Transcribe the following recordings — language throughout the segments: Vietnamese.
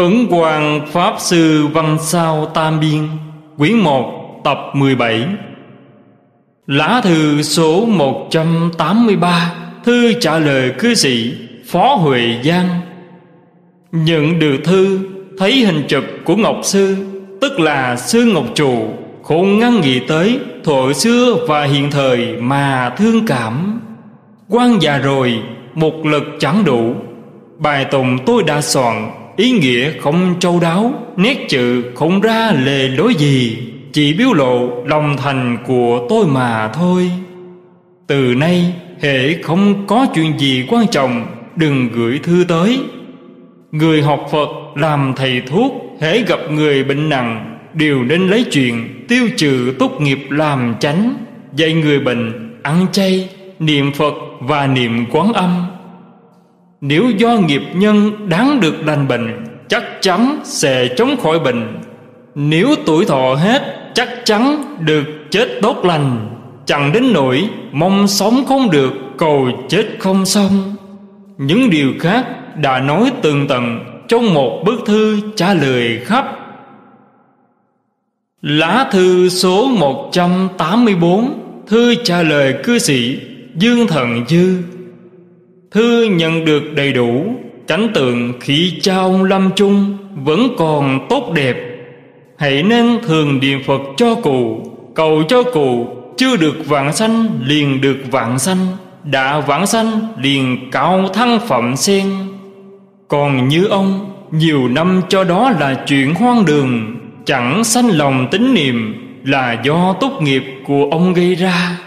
Ấn Hoàng Pháp Sư Văn Sao Tam Biên Quyển 1 tập 17 Lá thư số 183 Thư trả lời cư sĩ Phó Huệ Giang. Nhận được thư, Thấy hình chụp của Ngọc Sư, Tức là Sư Ngọc Trụ, Khôn ngăn nghĩ tới Thổ xưa và hiện thời mà thương cảm. Quan già rồi, Một lực chẳng đủ. Bài tùng tôi đã soạn Ý nghĩa không châu đáo Nét chữ không ra lề lối gì Chỉ biểu lộ lòng thành của tôi mà thôi. Từ nay hệ không có chuyện gì quan trọng Đừng gửi thư tới. Người học Phật làm thầy thuốc hễ gặp người bệnh nặng Đều nên lấy chuyện tiêu trừ tốt nghiệp làm chánh Dạy người bệnh ăn chay, niệm Phật và niệm quán âm nếu do nghiệp nhân đáng được lành bệnh, Chắc chắn sẽ chống khỏi bệnh. Nếu tuổi thọ hết, Chắc chắn được chết tốt lành. Chẳng đến nỗi Mong sống không được, Cầu chết không xong. Những điều khác đã nói tường tận Trong một bức thư trả lời khắp. Lá thư số 184 Thư trả lời cư sĩ Dương Thần Dư. Thư nhận được đầy đủ Cảnh tượng khi trao lâm chung Vẫn còn tốt đẹp. Hãy nên thường niệm Phật cho cụ, Cầu cho cụ Chưa được vạn sanh liền được vạn sanh, Đã vạn sanh liền cao thăng phẩm sen. Còn như ông, Nhiều năm cho đó là chuyện hoang đường, Chẳng sanh lòng tín niệm Là do tốt nghiệp của ông gây ra,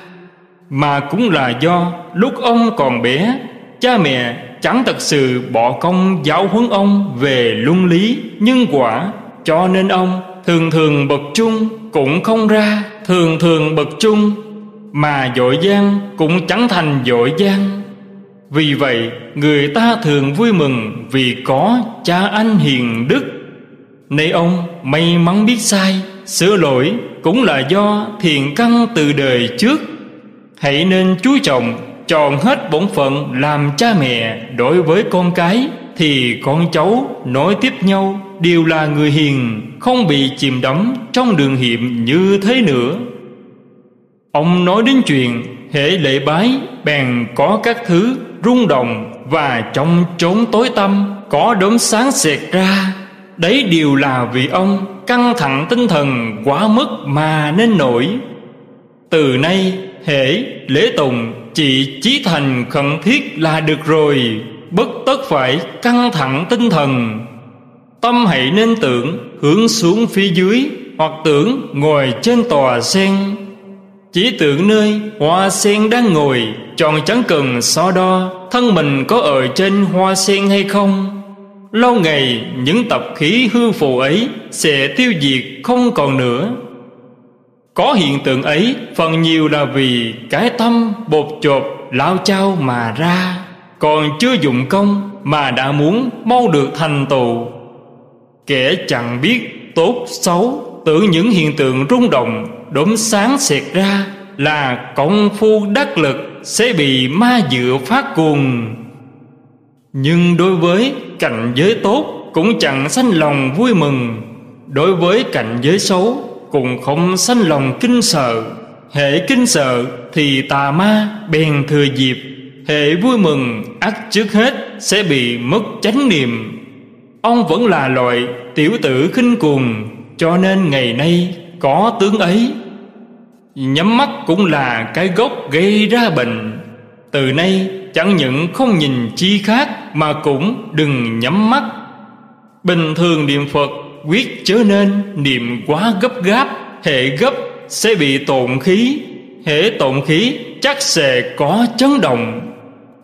Mà cũng là do lúc ông còn bé Cha mẹ chẳng thật sự bỏ công giáo huấn ông về luân lý, nhân quả Cho nên ông thường thường bậc trung cũng không ra Thường thường bậc trung mà dội gian cũng chẳng thành dội gian Vì vậy người ta thường vui mừng vì có cha anh hiền đức. Nay ông may mắn biết sai Sửa lỗi cũng là do thiện căn từ đời trước. Hãy nên chú trọng chọn hết bổn phận làm cha mẹ đối với con cái thì con cháu nối tiếp nhau đều là người hiền, không bị chìm đắm trong đường hiểm như thế nữa. Ông nói đến chuyện hệ lễ bái, bèn có các thứ rung động và trong chốn tối tâm có đốm sáng xẹt ra. Đấy đều là vì ông căng thẳng tinh thần quá mức mà nên nổi. Từ nay hễ lễ tùng chỉ chí thành khẩn thiết là được rồi, bất tất phải căng thẳng tinh thần. Tâm hãy nên tưởng hướng xuống phía dưới, hoặc tưởng ngồi trên tòa sen. Chỉ tưởng nơi hoa sen đang ngồi chọn chẳng cần so đo thân mình có ở trên hoa sen hay không. Lâu ngày những tập khí hư phù ấy sẽ tiêu diệt không còn nữa có hiện tượng ấy, phần nhiều là vì cái tâm bột chộp lao chao mà ra. Còn chưa dụng công mà đã muốn mau được thành tựu. Kẻ chẳng biết tốt xấu, Tưởng những hiện tượng rung động, đốm sáng xẹt ra Là công phu đắc lực sẽ bị ma dựa phát cuồng. Nhưng đối với cảnh giới tốt Cũng chẳng sanh lòng vui mừng. Đối với cảnh giới xấu cũng không sanh lòng kinh sợ, hệ kinh sợ thì tà ma bèn thừa dịp. Hệ vui mừng, ắt trước hết sẽ bị mất chánh niệm. Ông vẫn là loại tiểu tử khinh cuồng, cho nên ngày nay có tướng ấy. Nhắm mắt cũng là cái gốc gây ra bệnh. Từ nay chẳng những không nhìn chi khác mà cũng đừng nhắm mắt. Bình thường niệm phật quyết chớ nên niệm quá gấp gáp, hệ gấp sẽ bị tổn khí. Hệ tổn khí chắc sẽ có chấn động.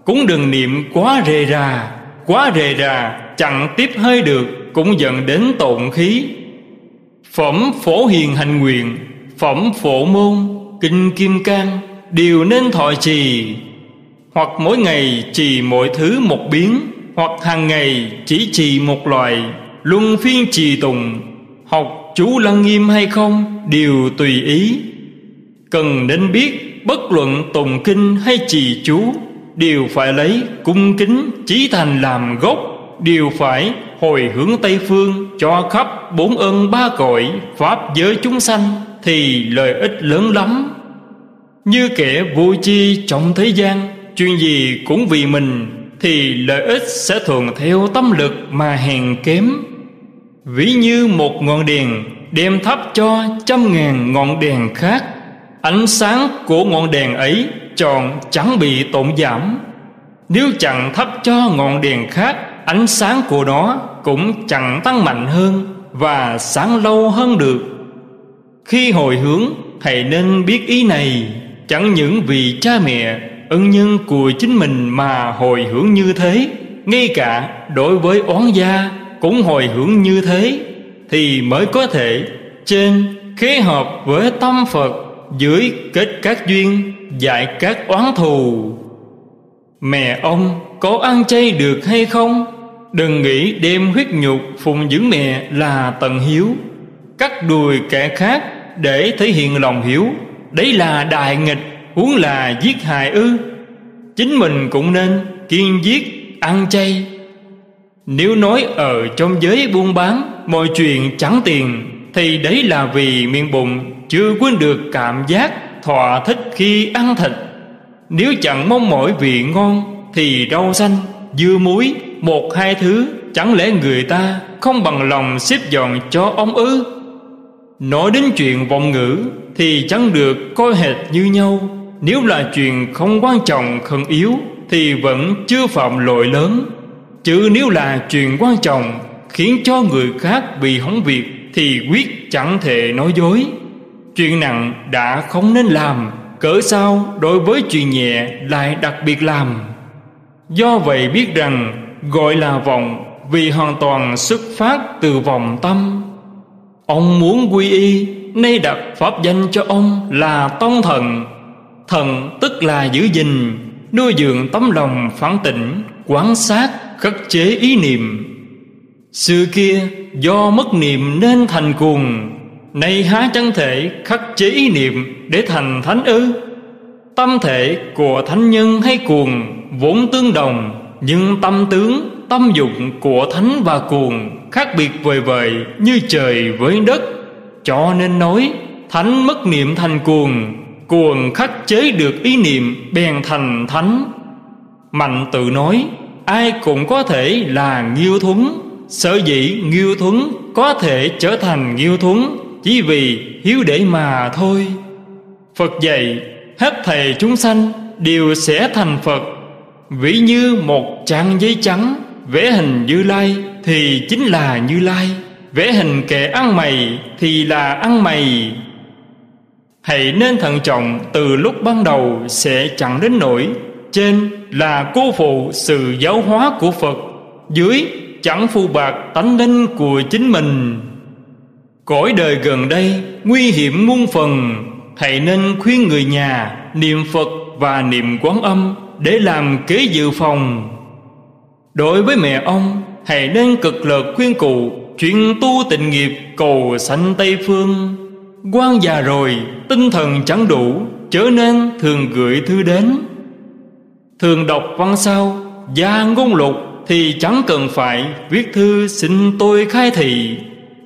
Cũng đừng niệm quá rề rà, quá rề rà chẳng tiếp hơi được, cũng dẫn đến tổn khí. Phẩm phổ hiền hành nguyện, phẩm phổ môn, kinh kim cang, đều nên thọ trì. Hoặc mỗi ngày trì mỗi thứ một biến, hoặc hàng ngày chỉ trì một loại luân phiên trì tùng, học chú lăng nghiêm hay không, đều tùy ý. Cần nên biết bất luận tùng kinh hay trì chú, đều phải lấy cung kính, chí thành làm gốc, Đều phải hồi hướng Tây Phương Cho khắp bốn ơn ba cội Pháp giới chúng sanh Thì lợi ích lớn lắm. Như kẻ vô chi trong thế gian, Chuyện gì cũng vì mình Thì lợi ích sẽ thuận theo tâm lực mà hèn kém. Ví như một ngọn đèn Đem thắp cho trăm ngàn ngọn đèn khác. Ánh sáng của ngọn đèn ấy Tròn chẳng bị tổn giảm. Nếu chẳng thắp cho ngọn đèn khác, Ánh sáng của nó cũng chẳng tăng mạnh hơn Và sáng lâu hơn được. Khi hồi hướng, Thầy nên biết ý này. Chẳng những vì cha mẹ, Ân nhân của chính mình mà hồi hướng như thế, Ngay cả đối với oán gia cũng hồi hướng như thế, Thì mới có thể Trên khế hợp với tâm Phật Dưới kết các duyên, giải các oán thù. Mẹ ông có ăn chay được hay không? Đừng nghĩ đem huyết nhục phụng dưỡng mẹ là tận hiếu. Cắt đùi kẻ khác để thể hiện lòng hiếu, Đấy là đại nghịch, huống là giết hại ư. Chính mình cũng nên kiên giết, ăn chay. Nếu nói ở trong giới buôn bán Mọi chuyện chẳng tiền Thì đấy là vì miệng bụng Chưa quên được cảm giác thỏa thích khi ăn thịt. Nếu chẳng mong mỏi vị ngon Thì rau xanh, dưa muối một hai thứ chẳng lẽ người ta không bằng lòng xếp dọn cho ông ư? Nói đến chuyện vọng ngữ thì chẳng được coi hệt như nhau. Nếu là chuyện không quan trọng khẩn yếu thì vẫn chưa phạm lỗi lớn chứ nếu là chuyện quan trọng, khiến cho người khác bị hỏng việc thì quyết chẳng thể nói dối. Chuyện nặng đã không nên làm cỡ sao đối với chuyện nhẹ lại đặc biệt làm? Do vậy biết rằng gọi là vọng vì hoàn toàn xuất phát từ vòng tâm. Ông muốn quy y, nay đặt pháp danh cho ông là tông thần. Thần tức là giữ gìn, nuôi dưỡng tấm lòng phản tỉnh, quán sát khắc chế ý niệm. Xưa kia, do mất niệm nên thành cuồng, nay há chẳng thể khắc chế ý niệm để thành thánh ư? Tâm thể của thánh nhân hay cuồng, vốn tương đồng, nhưng tâm tướng, tâm dụng của thánh và cuồng khác biệt vời vời như trời với đất. Cho nên nói, thánh mất niệm thành cuồng cuồng khắc chế được ý niệm bèn thành thánh. Mạnh tự nói ai cũng có thể là nghiêu thuấn. Sở dĩ nghiêu thuấn có thể trở thành nghiêu thuấn chỉ vì hiếu để mà thôi. Phật dạy, hết thầy chúng sanh, đều sẽ thành phật. Ví như một trang giấy trắng, vẽ hình như lai thì chính là như lai. Vẽ hình kẻ ăn mày thì là ăn mày. Hãy nên thận trọng, từ lúc ban đầu sẽ chẳng đến nỗi trên là cô phụ sự giáo hóa của phật, dưới chẳng phù bạc tánh linh của chính mình. Cõi đời gần đây nguy hiểm muôn phần, hãy nên khuyên người nhà niệm phật và niệm quán âm để làm kế dự phòng. Đối với mẹ ông, hãy nên cực lực khuyên cụ chuyện tu tịnh nghiệp cầu sanh tây phương. Quan già rồi, tinh thần chẳng đủ, chớ nên thường gửi thư đến thường đọc văn sao, gia ngôn lục thì chẳng cần phải viết thư xin tôi khai thị.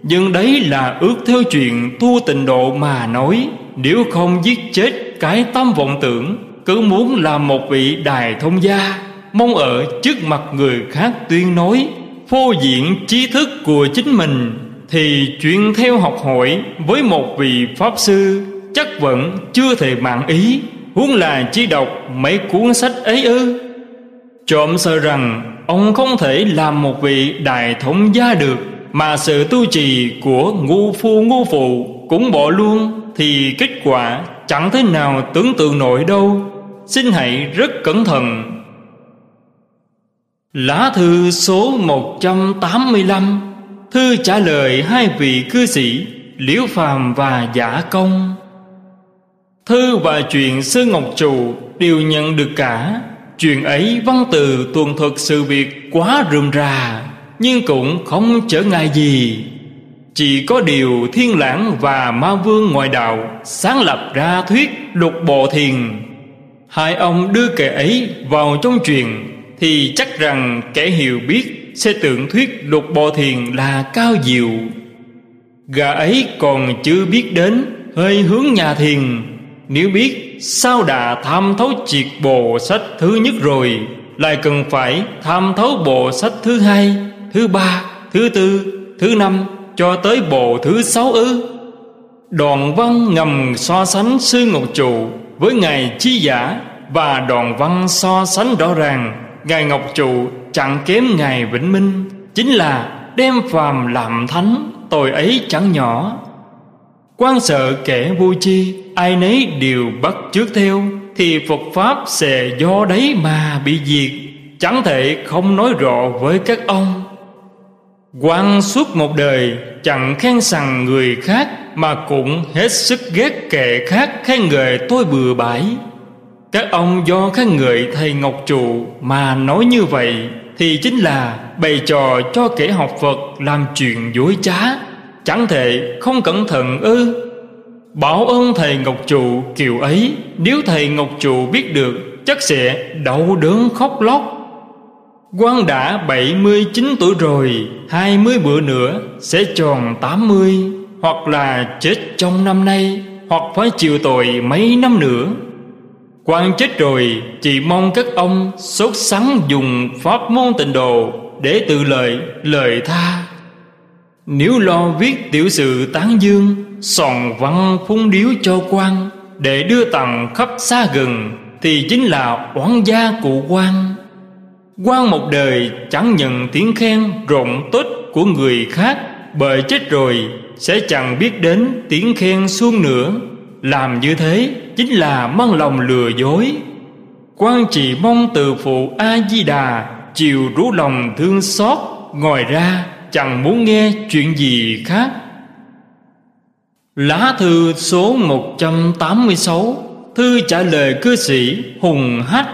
Nhưng đấy là ước theo chuyện tu tình độ mà nói, nếu không giết chết cái tâm vọng tưởng, cứ muốn làm một vị đài thông gia, mong ở trước mặt người khác tuyên nói, phô diện trí thức của chính mình, thì chuyện theo học hỏi với một vị pháp sư chắc vẫn chưa thể mạng ý huống là chỉ đọc mấy cuốn sách ấy ư? Trộm sợ rằng ông không thể làm một vị đại thống gia được, mà sự tu trì của ngu phu ngu phụ cũng bỏ luôn, thì kết quả chẳng thế nào tưởng tượng nổi đâu. Xin hãy rất cẩn thận. Lá thư số 185 Thư trả lời hai vị cư sĩ Liễu Phàm và Giả Công. Thư và chuyện Sư Ngọc Trụ đều nhận được cả. Chuyện ấy văn từ tuần thuật sự việc quá rườm rà, Nhưng cũng không trở ngại gì. Chỉ có điều thiên lãng và ma vương ngoại đạo Sáng lập ra thuyết lục bộ thiền. Hai ông đưa kẻ ấy vào trong chuyện thì chắc rằng kẻ hiểu biết Sẽ tưởng thuyết lục bộ thiền là cao diệu. Gà ấy còn chưa biết đến Hơi hướng nhà thiền. Nếu biết sao đã tham thấu triệt bộ sách thứ nhất rồi Lại cần phải tham thấu bộ sách thứ hai Thứ ba, thứ tư, thứ năm Cho tới bộ thứ sáu ư? Đoạn văn ngầm so sánh sư Ngọc Trụ Với Ngài Chi Giả Và đoạn văn so sánh rõ ràng Ngài Ngọc Trụ chẳng kém Ngài Vĩnh Minh Chính là đem phàm làm thánh Tội ấy chẳng nhỏ quan sợ kẻ vô chi, Ai nấy đều bắt trước theo, Thì Phật Pháp sẽ do đấy mà bị diệt. Chẳng thể không nói rõ với các ông. Quan suốt một đời chẳng khen sằng người khác, Mà cũng hết sức ghét kẻ khác khen ngợi tôi bừa bãi. Các ông do khen ngợi thầy Ngọc Trụ mà nói như vậy, Thì chính là bày trò cho kẻ học Phật làm chuyện dối trá. Chẳng thể không cẩn thận ư? Bảo ơn thầy Ngọc Trụ kiểu ấy, Nếu thầy Ngọc Trụ biết được, Chắc sẽ đau đớn khóc lóc. Quan đã 79 tuổi rồi 20 bữa nữa sẽ tròn 80 Hoặc là chết trong năm nay, Hoặc phải chịu tội mấy năm nữa. Quan chết rồi, Chỉ mong các ông sốt sắng dùng pháp môn tịnh độ Để tự lợi lời tha. Nếu lo viết tiểu sự tán dương, Sòn văn phung điếu cho quan, Để đưa tặng khắp xa gần, Thì chính là oán gia cụ quan. Quan một đời chẳng nhận tiếng khen rộng tốt của người khác, bởi chết rồi sẽ chẳng biết đến tiếng khen xuông nữa. Làm như thế chính là mang lòng lừa dối. Quan chỉ mong từ phụ a di đà, chiều rú lòng thương xót ngoài ra chẳng muốn nghe chuyện gì khác. Lá thư số 186 thư trả lời cư sĩ hùng hách.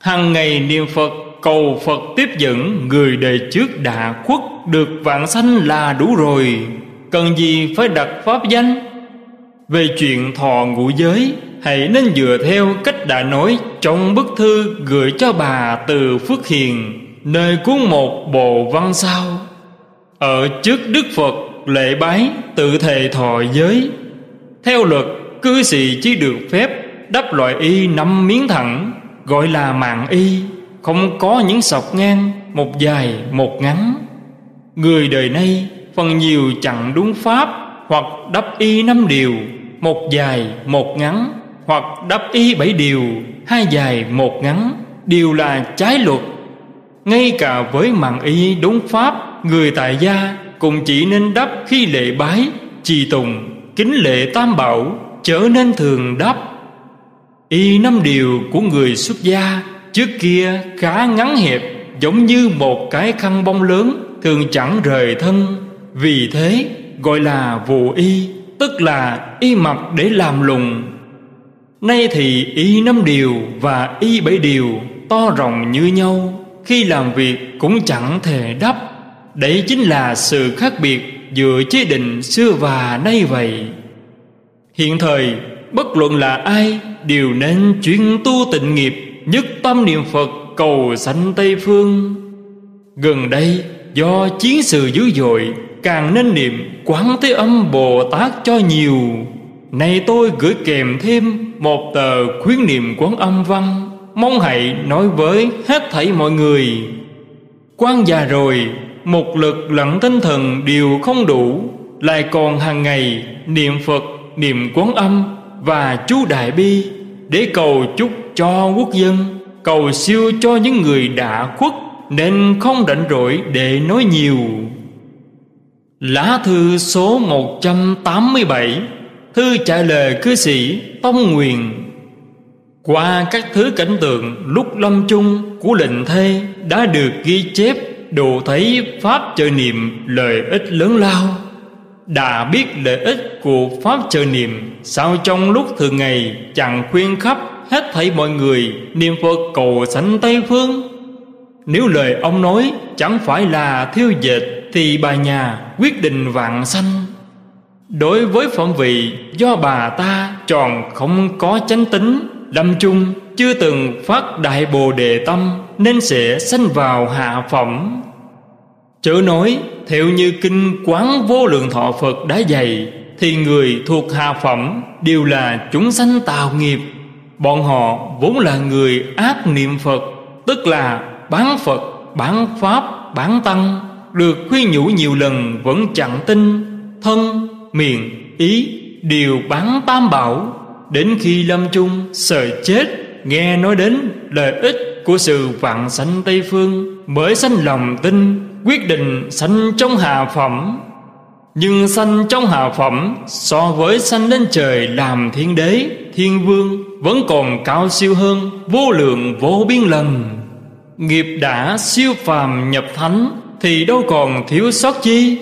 Hằng ngày niệm phật, cầu phật tiếp dẫn, người đời trước đã khuất, được vạn sanh là đủ rồi. Cần gì phải đặt pháp danh? Về chuyện thọ ngũ giới, hãy nên dựa theo cách đã nói trong bức thư gửi cho bà từ phước hiền nơi cuốn một bộ văn sao. Ở trước đức phật lễ bái tự thề thọ giới. Theo luật, cư sĩ chỉ được phép đắp loại y năm miếng thẳng, gọi là mạng y, không có những sọc ngang, một dài, một ngắn. Người đời nay, phần nhiều chẳng đúng pháp hoặc đắp y năm điều, một dài, một ngắn, hoặc đắp y bảy điều, hai dài, một ngắn. Đều là trái luật ngay cả với mạng y, đúng pháp, người tại gia cũng chỉ nên đắp khi lễ bái, trì tùng kính lệ tam bảo, trở nên thường đắp y năm điều của người xuất gia, trước kia khá ngắn hẹp, giống như một cái khăn bông lớn, thường chẳng rời thân. Vì thế, gọi là vụ y, tức là y mặc để làm lùng nay thì y năm điều và y bảy điều to rộng như nhau khi làm việc cũng chẳng thể đắp đấy chính là sự khác biệt giữa chế định xưa và nay vậy. Hiện thời, bất luận là ai đều nên chuyên tu tịnh nghiệp, nhất tâm niệm phật cầu sanh tây phương. Gần đây, do chiến sự dữ dội, càng nên niệm quán thế âm bồ tát cho nhiều. Nay tôi gửi kèm thêm một tờ khuyến niệm quán âm văn mong hãy nói với hết thảy mọi người. Quan già rồi, một lực lẫn tinh thần đều không đủ, lại còn hàng ngày niệm phật, niệm quán âm và chú đại bi để cầu chúc cho quốc dân, cầu siêu cho những người đã khuất nên không rảnh rỗi để nói nhiều. Lá thư số 187 thư trả lời cư sĩ tông nguyền qua các thứ cảnh tượng, lúc lâm chung, của lệnh thê đã được ghi chép đồ thấy pháp trợ niệm lợi ích lớn lao. Đã biết lợi ích của pháp trợ niệm, sao trong lúc thường ngày chẳng khuyên khắp hết thảy mọi người niệm phật cầu sánh tây phương? Nếu lời ông nói chẳng phải là thiêu dệt, thì bà nhà quyết định vạn sanh. Đối với phẩm vị do bà ta tròn không có chánh tính lâm chung chưa từng phát đại bồ đề tâm Nên sẽ sanh vào hạ phẩm. Chớ nói theo như kinh quán vô lượng thọ Phật đã dạy Thì người thuộc hạ phẩm đều là chúng sanh tạo nghiệp. Bọn họ vốn là người ác niệm Phật Tức là bán Phật, bán Pháp, bán Tăng Được khuyên nhủ nhiều lần vẫn chẳng tin Thân, miệng, ý đều bán tam bảo. Đến khi lâm chung, sợ chết, Nghe nói đến lợi ích của sự vạn sanh Tây Phương, Mới sanh lòng tin, Quyết định sanh trong hạ phẩm. Nhưng sanh trong hạ phẩm So với sanh lên trời làm thiên đế, Thiên vương Vẫn còn cao siêu hơn, Vô lượng, vô biên lần. Nghiệp đã siêu phàm nhập thánh Thì đâu còn thiếu sót chi?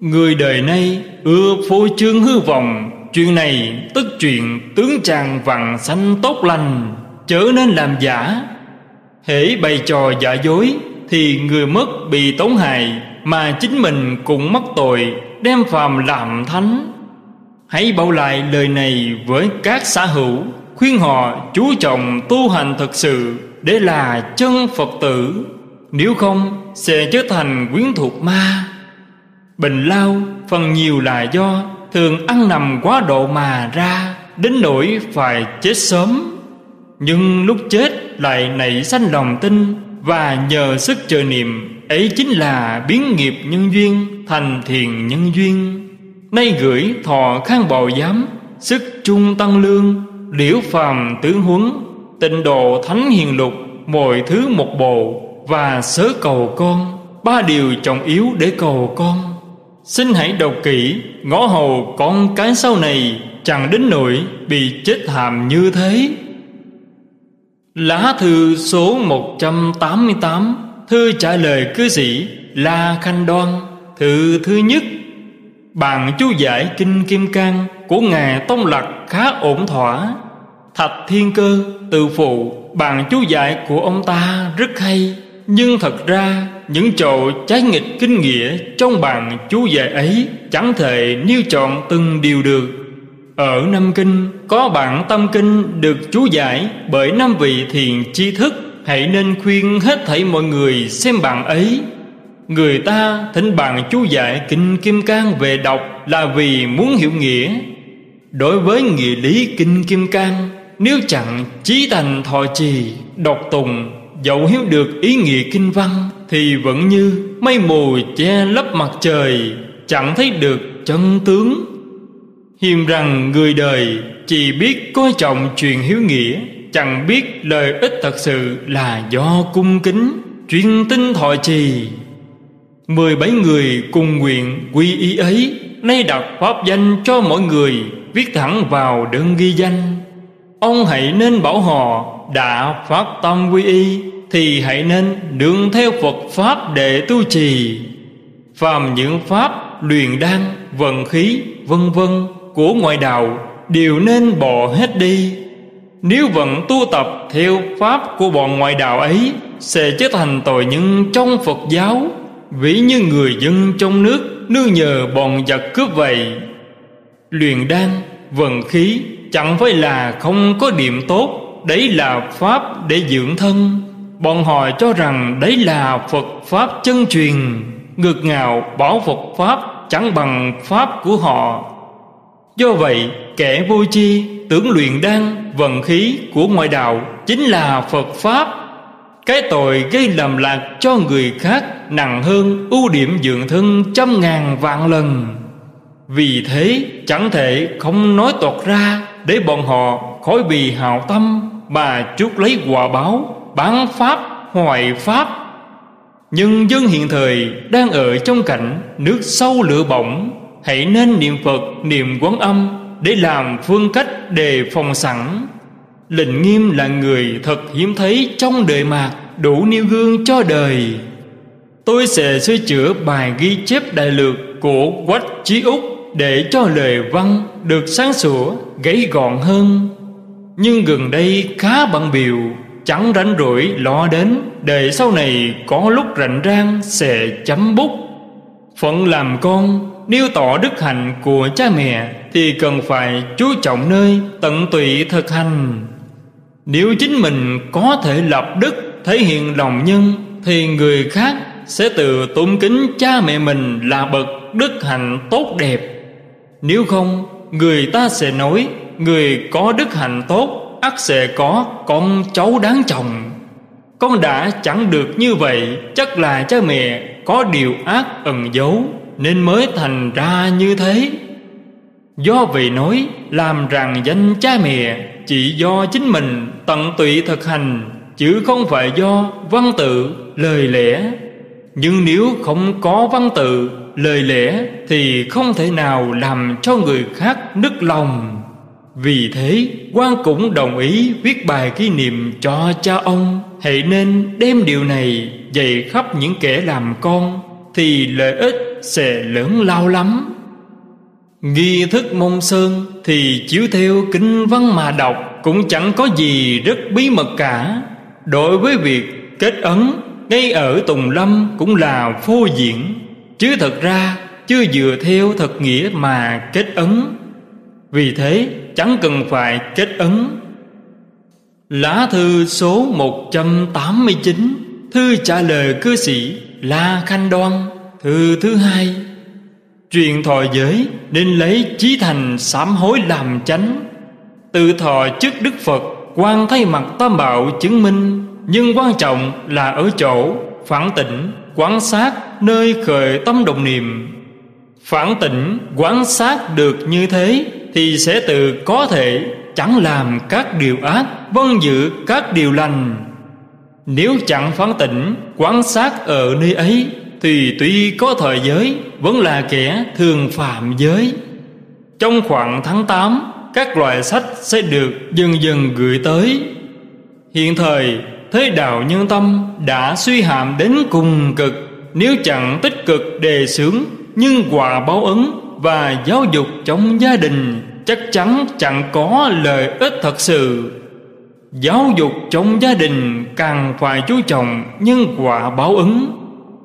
Người đời nay ưa phô trương hư vọng Chuyện này tức chuyện tướng chàng vặn xanh tốt lành, Chớ nên làm giả. Hễ bày trò giả dối Thì người mất bị tổn hại, Mà chính mình cũng mắc tội, Đem phàm làm thánh. Hãy bảo lại lời này với các xã hữu, Khuyên họ chú trọng tu hành thật sự Để là chân Phật tử. Nếu không, sẽ trở thành quyến thuộc ma. Bệnh lao, phần nhiều là do Thường ăn nằm quá độ mà ra, Đến nỗi phải chết sớm. Nhưng lúc chết lại nảy sanh lòng tin, Và nhờ sức chờ niệm, Ấy chính là biến nghiệp nhân duyên Thành thiền nhân duyên. Nay gửi thọ khang bào giám, Sức trung tăng lương, Liễu phàm tướng huấn, Tịnh độ thánh hiền lục, Mọi thứ một bộ Và sớ cầu con, Ba điều trọng yếu để cầu con. Xin hãy đọc kỹ, Ngõ hầu con cái sau này, Chẳng đến nỗi bị chết hàm như thế. Lá thư số 188 Thư trả lời cư sĩ La Khanh Đoan, Thư thứ nhất. Bạn chú giải Kinh Kim Cang Của Ngài Tông Lạc khá ổn thỏa. Thạch Thiên Cơ, Từ phụ, bạn chú giải của ông ta rất hay, Nhưng thật ra những chỗ trái nghịch kinh nghĩa Trong bản chú giải ấy Chẳng thể nêu chọn từng điều được. Ở Nam Kinh, Có bản tâm kinh được chú giải Bởi năm vị thiền tri thức. Hãy nên khuyên hết thảy mọi người xem bản ấy. Người ta thỉnh bản chú giải Kinh Kim Cang về đọc Là vì muốn hiểu nghĩa. Đối với nghĩa lý Kinh Kim Cang, Nếu chẳng chí thành thọ trì Đọc tùng Dẫu hiểu được ý nghĩa kinh văn, Thì vẫn như mây mù che lấp mặt trời, Chẳng thấy được chân tướng. Hiềm rằng người đời chỉ biết coi trọng truyền hiếu nghĩa, Chẳng biết lợi ích thật sự là do cung kính, Chuyên tinh thọ trì. Mười bảy người cùng nguyện quy ý ấy, Nay đặt pháp danh cho mỗi người, Viết thẳng vào đơn ghi danh. Ông hãy nên bảo họ, đã phát tâm quy y, thì hãy nên đương theo Phật pháp để tu trì. Phàm những pháp luyện đan, vận khí, vân vân của ngoại đạo đều nên bỏ hết đi. Nếu vẫn tu tập theo pháp của bọn ngoại đạo ấy, sẽ trở thành tội nhân trong Phật giáo, ví như người dân trong nước nương nhờ bọn giặc cướp vậy. Luyện đan, vận khí chẳng phải là không có điểm tốt, đấy là pháp để dưỡng thân. Bọn họ cho rằng đấy là phật pháp chân truyền, ngược ngào bảo phật pháp chẳng bằng pháp của họ. Do vậy, kẻ vô chi tưởng luyện đan, vận khí của ngoại đạo chính là phật pháp. Cái tội gây lầm lạc cho người khác nặng hơn ưu điểm dưỡng thân trăm ngàn vạn lần. Vì thế, chẳng thể không nói toạc ra để bọn họ khỏi vì hào tâm mà chuốc lấy quả báo, bán pháp hoại pháp. Nhưng dân hiện thời đang ở trong cảnh nước sâu lửa bỏng, hãy nên niệm phật, niệm quán âm để làm phương cách đề phòng sẵn. Lệnh nghiêm là người thật hiếm thấy trong đời mạc đủ nêu gương cho đời. Tôi sẽ sửa chữa bài ghi chép đại lược của quách chí úc để cho lời văn được sáng sủa, gãy gọn hơn. Nhưng gần đây khá bận biểu Chẳng rảnh rỗi lo đến. Để sau này có lúc rảnh rang Sẽ chấm bút. Phận làm con, Nếu tỏ đức hạnh của cha mẹ, Thì cần phải chú trọng nơi Tận tụy thực hành. Nếu chính mình có thể lập đức, thể hiện lòng nhân, Thì người khác sẽ tự tôn kính cha mẹ mình là bậc đức hạnh tốt đẹp. Nếu không người ta sẽ nói Người có đức hạnh tốt ắt sẽ có con cháu đáng chồng. Con đã chẳng được như vậy Chắc là cha mẹ có điều ác ẩn giấu Nên mới thành ra như thế. Do vậy nói làm rằng danh cha mẹ Chỉ do chính mình tận tụy thực hành Chứ không phải do văn tự, lời lẽ. Nhưng nếu không có văn tự, lời lẽ Thì không thể nào làm cho người khác nức lòng. Vì thế, quan cũng đồng ý viết bài kỷ niệm cho cha ông. Hãy nên đem điều này dạy khắp những kẻ làm con, Thì lợi ích sẽ lớn lao lắm. Nghi thức mông sơn thì chiếu theo kinh văn mà đọc, Cũng chẳng có gì rất bí mật cả. Đối với việc kết ấn, ngay ở Tùng Lâm cũng là phô diễn. Chứ thật ra, chưa dựa theo thật nghĩa mà kết ấn. Vì thế, chẳng cần phải kết ấn. Lá thư số 189 Thư trả lời cư sĩ La Khanh Đoan, Thư thứ hai. Truyền thọ giới nên lấy chí thành sám hối làm chánh. Tự thọ trước Đức Phật quan thay mặt tam bảo chứng minh. Nhưng quan trọng là ở chỗ, phản tỉnh, quán sát nơi khởi tâm động niệm. Phản tỉnh, quán sát được như thế, thì sẽ tự có thể chẳng làm các điều ác vâng giữ các điều lành. Nếu chẳng phán tỉnh, quán sát ở nơi ấy thì tuy có thời giới, vẫn là kẻ thường phạm giới. Trong khoảng tháng 8 các loại sách sẽ được dần dần gửi tới. Hiện thời, thế đạo nhân tâm đã suy hạm đến cùng cực nếu chẳng tích cực đề xướng, nhưng quả báo ứng và giáo dục trong gia đình, chắc chắn chẳng có lợi ích thật sự. Giáo dục trong gia đình càng phải chú trọng nhân quả báo ứng.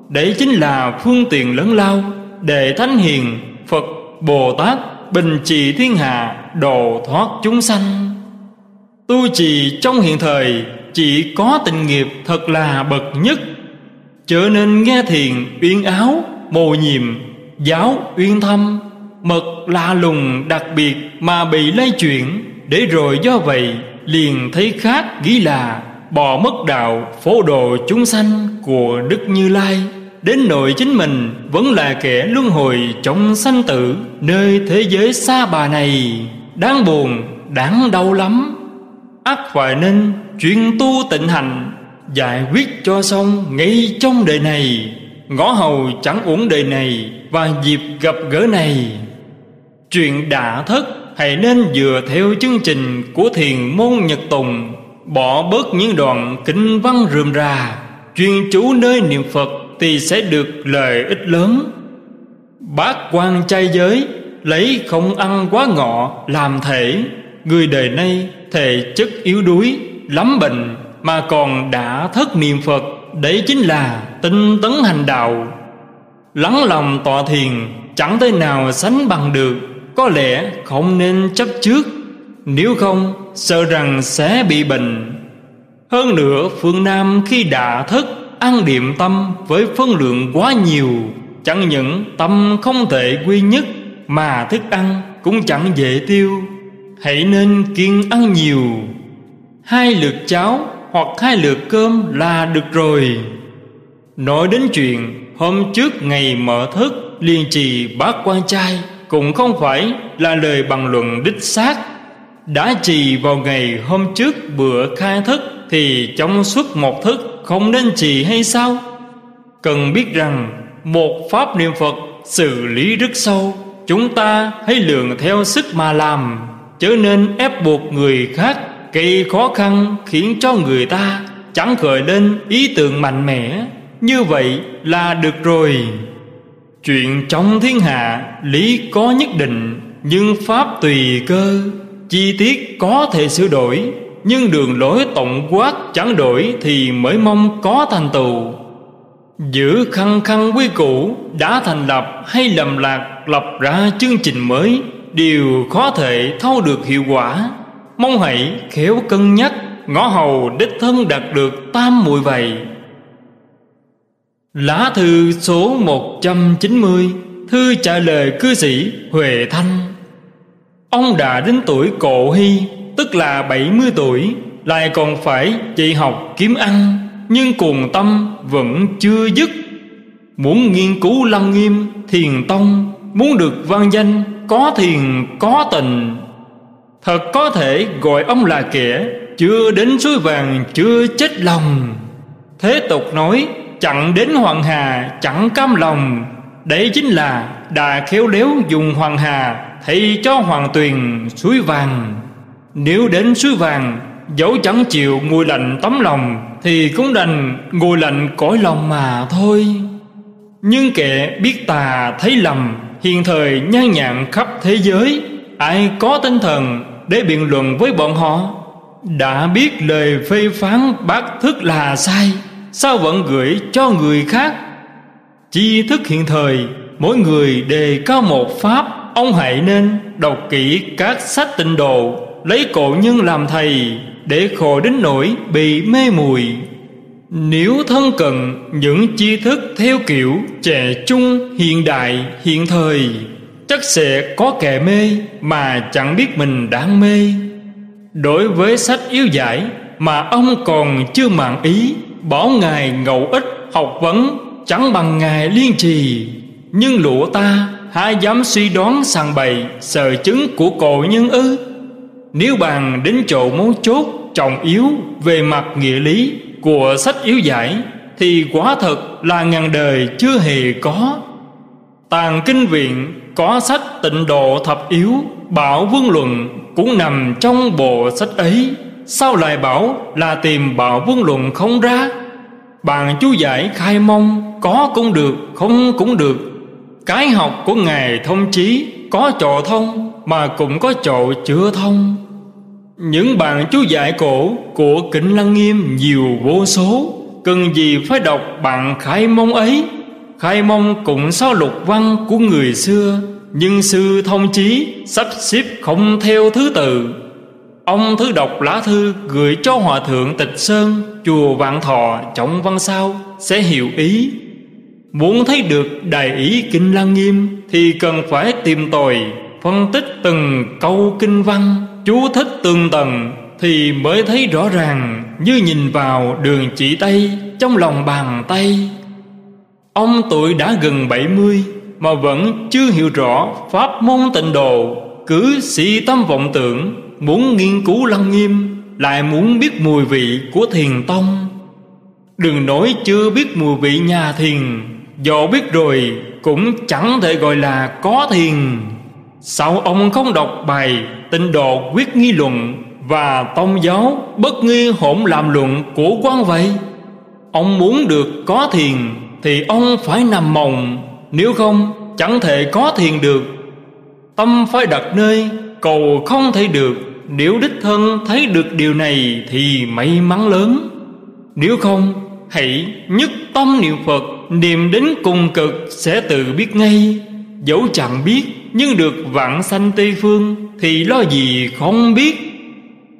Đấy chính là phương tiện lớn lao để thánh hiền phật bồ tát bình trị thiên hạ, độ thoát chúng sanh. Tu trì trong hiện thời chỉ có tình nghiệp thật là bậc nhất chớ nên nghe thiền uyên áo mồ nhiệm, giáo uyên thâm. Mật lạ lùng đặc biệt mà bị lây chuyển, để rồi do vậy liền thấy khác ghi là bỏ mất đạo phổ độ chúng sanh của đức như lai. Đến nội chính mình vẫn là kẻ luân hồi trong sanh tử, nơi thế giới xa bà này. Đáng buồn, đáng đau lắm. Ắt phải nên chuyên tu tịnh hành giải quyết cho xong ngay trong đời này. Ngõ hầu chẳng uổng đời này và dịp gặp gỡ này. Chuyện đã thất, hãy nên dựa theo chương trình của thiền môn nhật tùng. Bỏ bớt những đoạn kinh văn rườm rà. Chuyên chú nơi niệm phật thì sẽ được lợi ích lớn. Bác quan trai giới, lấy không ăn quá ngọ, làm thể. Người đời nay thể chất yếu đuối, lắm bệnh mà còn đã thất niệm phật, đấy chính là tinh tấn hành đạo. Lắng lòng tọa thiền chẳng thể nào sánh bằng được, có lẽ không nên chấp trước, nếu không sợ rằng sẽ bị bệnh. Hơn nữa, phương nam khi đã thất ăn điệm tâm với phân lượng quá nhiều, chẳng những tâm không thể quy nhất mà thức ăn cũng chẳng dễ tiêu. Hãy nên kiên ăn nhiều. Hai lượt cháo hoặc hai lượt cơm là được rồi. Nói đến chuyện, hôm trước ngày mở thức, liên trì bác quan trai cũng không phải là lời bằng luận đích xác. Đã trì vào ngày hôm trước bữa khai thức thì trong suốt một thức không nên trì hay sao? Cần biết rằng, một pháp niệm phật xử lý rất sâu, chúng ta hãy lượng theo sức mà làm, chớ nên ép buộc người khác gây khó khăn khiến cho người ta chẳng khởi lên ý tưởng mạnh mẽ. Như vậy là được rồi. Chuyện trong thiên hạ lý có nhất định, nhưng pháp tùy cơ. Chi tiết có thể sửa đổi, nhưng đường lối tổng quát chẳng đổi thì mới mong có thành tựu. Giữ khăn khăn quy củ đã thành lập hay lầm lạc lập ra chương trình mới đều khó thể thâu được hiệu quả mong hãy khéo cân nhắc, Ngõ hầu đích thân đạt được tam muội vậy Lá thư số 190 Thư trả lời cư sĩ Huệ Thanh. Ông đã đến tuổi cổ hy, Tức là 70 tuổi, Lại còn phải dạy học kiếm ăn, Nhưng cuồng tâm vẫn chưa dứt. Muốn nghiên cứu lăng nghiêm, Thiền tông, Muốn được văn danh, Có thiền, có tình Thật có thể gọi ông là kẻ Chưa đến suối vàng, chưa chết lòng. Thế tục nói, Chẳng đến Hoàng Hà, chẳng cam lòng. Đấy chính là Đà khéo léo dùng Hoàng Hà Thay cho Hoàng Tuyền suối vàng. Nếu đến suối vàng, Dẫu chẳng chịu ngồi lạnh tấm lòng, Thì cũng đành ngồi lạnh cõi lòng mà thôi. Nhưng kẻ biết tà thấy lầm Hiện thời nhan nhạn khắp thế giới, Ai có tinh thần để biện luận với bọn họ, Đã biết lời phê phán bác thức là sai, Sao vẫn gửi cho người khác? Chi thức hiện thời, Mỗi người đề cao một pháp, Ông hãy nên đọc kỹ các sách tịnh độ, Lấy cổ nhân làm thầy, Để khổ đến nỗi bị mê mùi Nếu thân cần những tri thức theo kiểu trẻ trung, hiện đại, hiện thời Chắc sẽ có kẻ mê mà chẳng biết mình đang mê. Đối với sách yếu giải mà ông còn chưa mạng ý, Bỏ ngài ngẫu ích học vấn, chẳng bằng ngài liên trì. Nhưng lụa ta, há dám suy đoán sàng bày sờ chứng của cổ nhân ư? Nếu bàn đến chỗ mấu chốt, trọng yếu Về mặt nghĩa lý của sách yếu giải, Thì quả thật là ngàn đời chưa hề có. Tàng kinh viện có sách tịnh độ thập yếu, Bảo vương luận cũng nằm trong bộ sách ấy. Sao lại bảo là tìm bảo vương luận không ra. Bạn chú giải khai mong, Có cũng được, không cũng được. Cái học của Ngài thông chí, Có chỗ thông, Mà cũng có chỗ chưa thông. Những bạn chú giải cổ Của Kinh Lăng Nghiêm nhiều vô số, Cần gì phải đọc bạn khai mong ấy? Khai mông cũng sao lục văn của người xưa, Nhưng sư thông chí Sắp xếp không theo thứ tự. Ông thứ đọc lá thư gửi cho Hòa Thượng Tịch Sơn, Chùa Vạn Thọ, trọng văn sao, Sẽ hiểu ý. Muốn thấy được đại ý Kinh Lăng Nghiêm, Thì cần phải tìm tòi, Phân tích từng câu kinh văn, Chú thích từng tầng Thì mới thấy rõ ràng, Như nhìn vào đường chỉ tay Trong lòng bàn tay. Ông tuổi đã gần 70 Mà vẫn chưa hiểu rõ Pháp môn tịnh độ. Cứ si tâm vọng tưởng, Muốn nghiên cứu lăng nghiêm, Lại muốn biết mùi vị của thiền tông. Đừng nói chưa biết mùi vị nhà thiền Do biết rồi cũng chẳng thể gọi là có thiền. Sao ông không đọc bài tinh độ quyết nghi luận Và tông giáo bất nghi hỗn làm luận của quan vậy? Ông muốn được có thiền thì ông phải nằm mộng, Nếu không, chẳng thể có thiền được. Tâm phải đặt nơi, cầu không thể được. Nếu đích thân thấy được điều này Thì may mắn lớn. Nếu không, Hãy nhất tâm niệm Phật, Niệm đến cùng cực sẽ tự biết ngay. Dẫu chẳng biết, Nhưng được vạn sanh Tây Phương Thì lo gì không biết.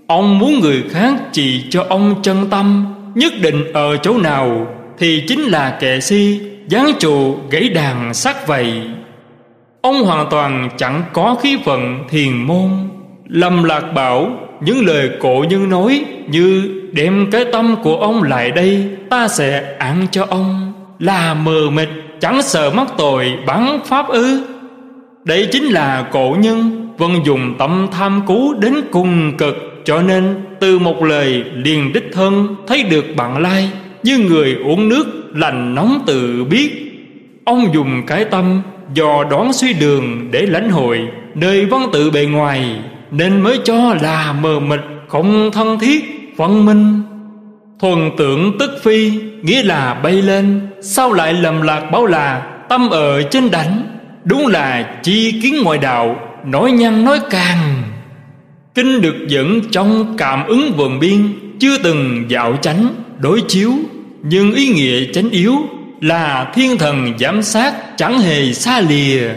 Ông muốn người khác chỉ cho ông chân tâm, Nhất định ở chỗ nào thì chính là kệ si Gián trụ gãy đàn sắc vậy Ông hoàn toàn chẳng có khí phận thiền môn Lâm lạc bảo Những lời cổ nhân nói Như đem cái tâm của ông lại đây, Ta sẽ ăn cho ông. Là mờ mịt, Chẳng sợ mắc tội bắn pháp ư. Đây chính là cổ nhân Vân dùng tâm tham cứu đến cùng cực, Cho nên từ một lời liền đích thân Thấy được bạn lai. Như người uống nước lành nóng tự biết, Ông dùng cái tâm dò đoán suy đường để lãnh hội Nơi văn tự bề ngoài, Nên mới cho là mờ mịt, Không thân thiết phân minh. Thuần tưởng tức phi, Nghĩa là bay lên Sao lại lầm lạc bảo là Tâm ở trên đảnh, Đúng là chi kiến ngoại đạo, Nói nhăn nói càng. Kinh được dẫn trong cảm ứng vườn biên, Chưa từng dạo chánh đối chiếu nhưng ý nghĩa chánh yếu Là thiên thần giám sát Chẳng hề xa lìa,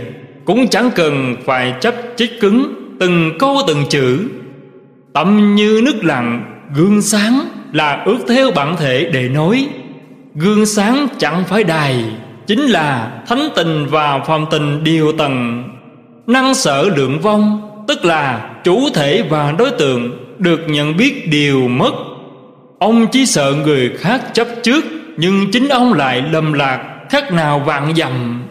Cũng chẳng cần phải chấp chích cứng Từng câu từng chữ. Tâm như nước lặng, Gương sáng là ước theo bản thể để nói. Gương sáng chẳng phải đài, Chính là thánh tình và phàm tình điều tầng. Năng sở lượng vong, Tức là chủ thể và đối tượng, Được nhận biết điều mất. Ông chỉ sợ người khác chấp trước, Nhưng chính ông lại lầm lạc, Khác nào vạn dầm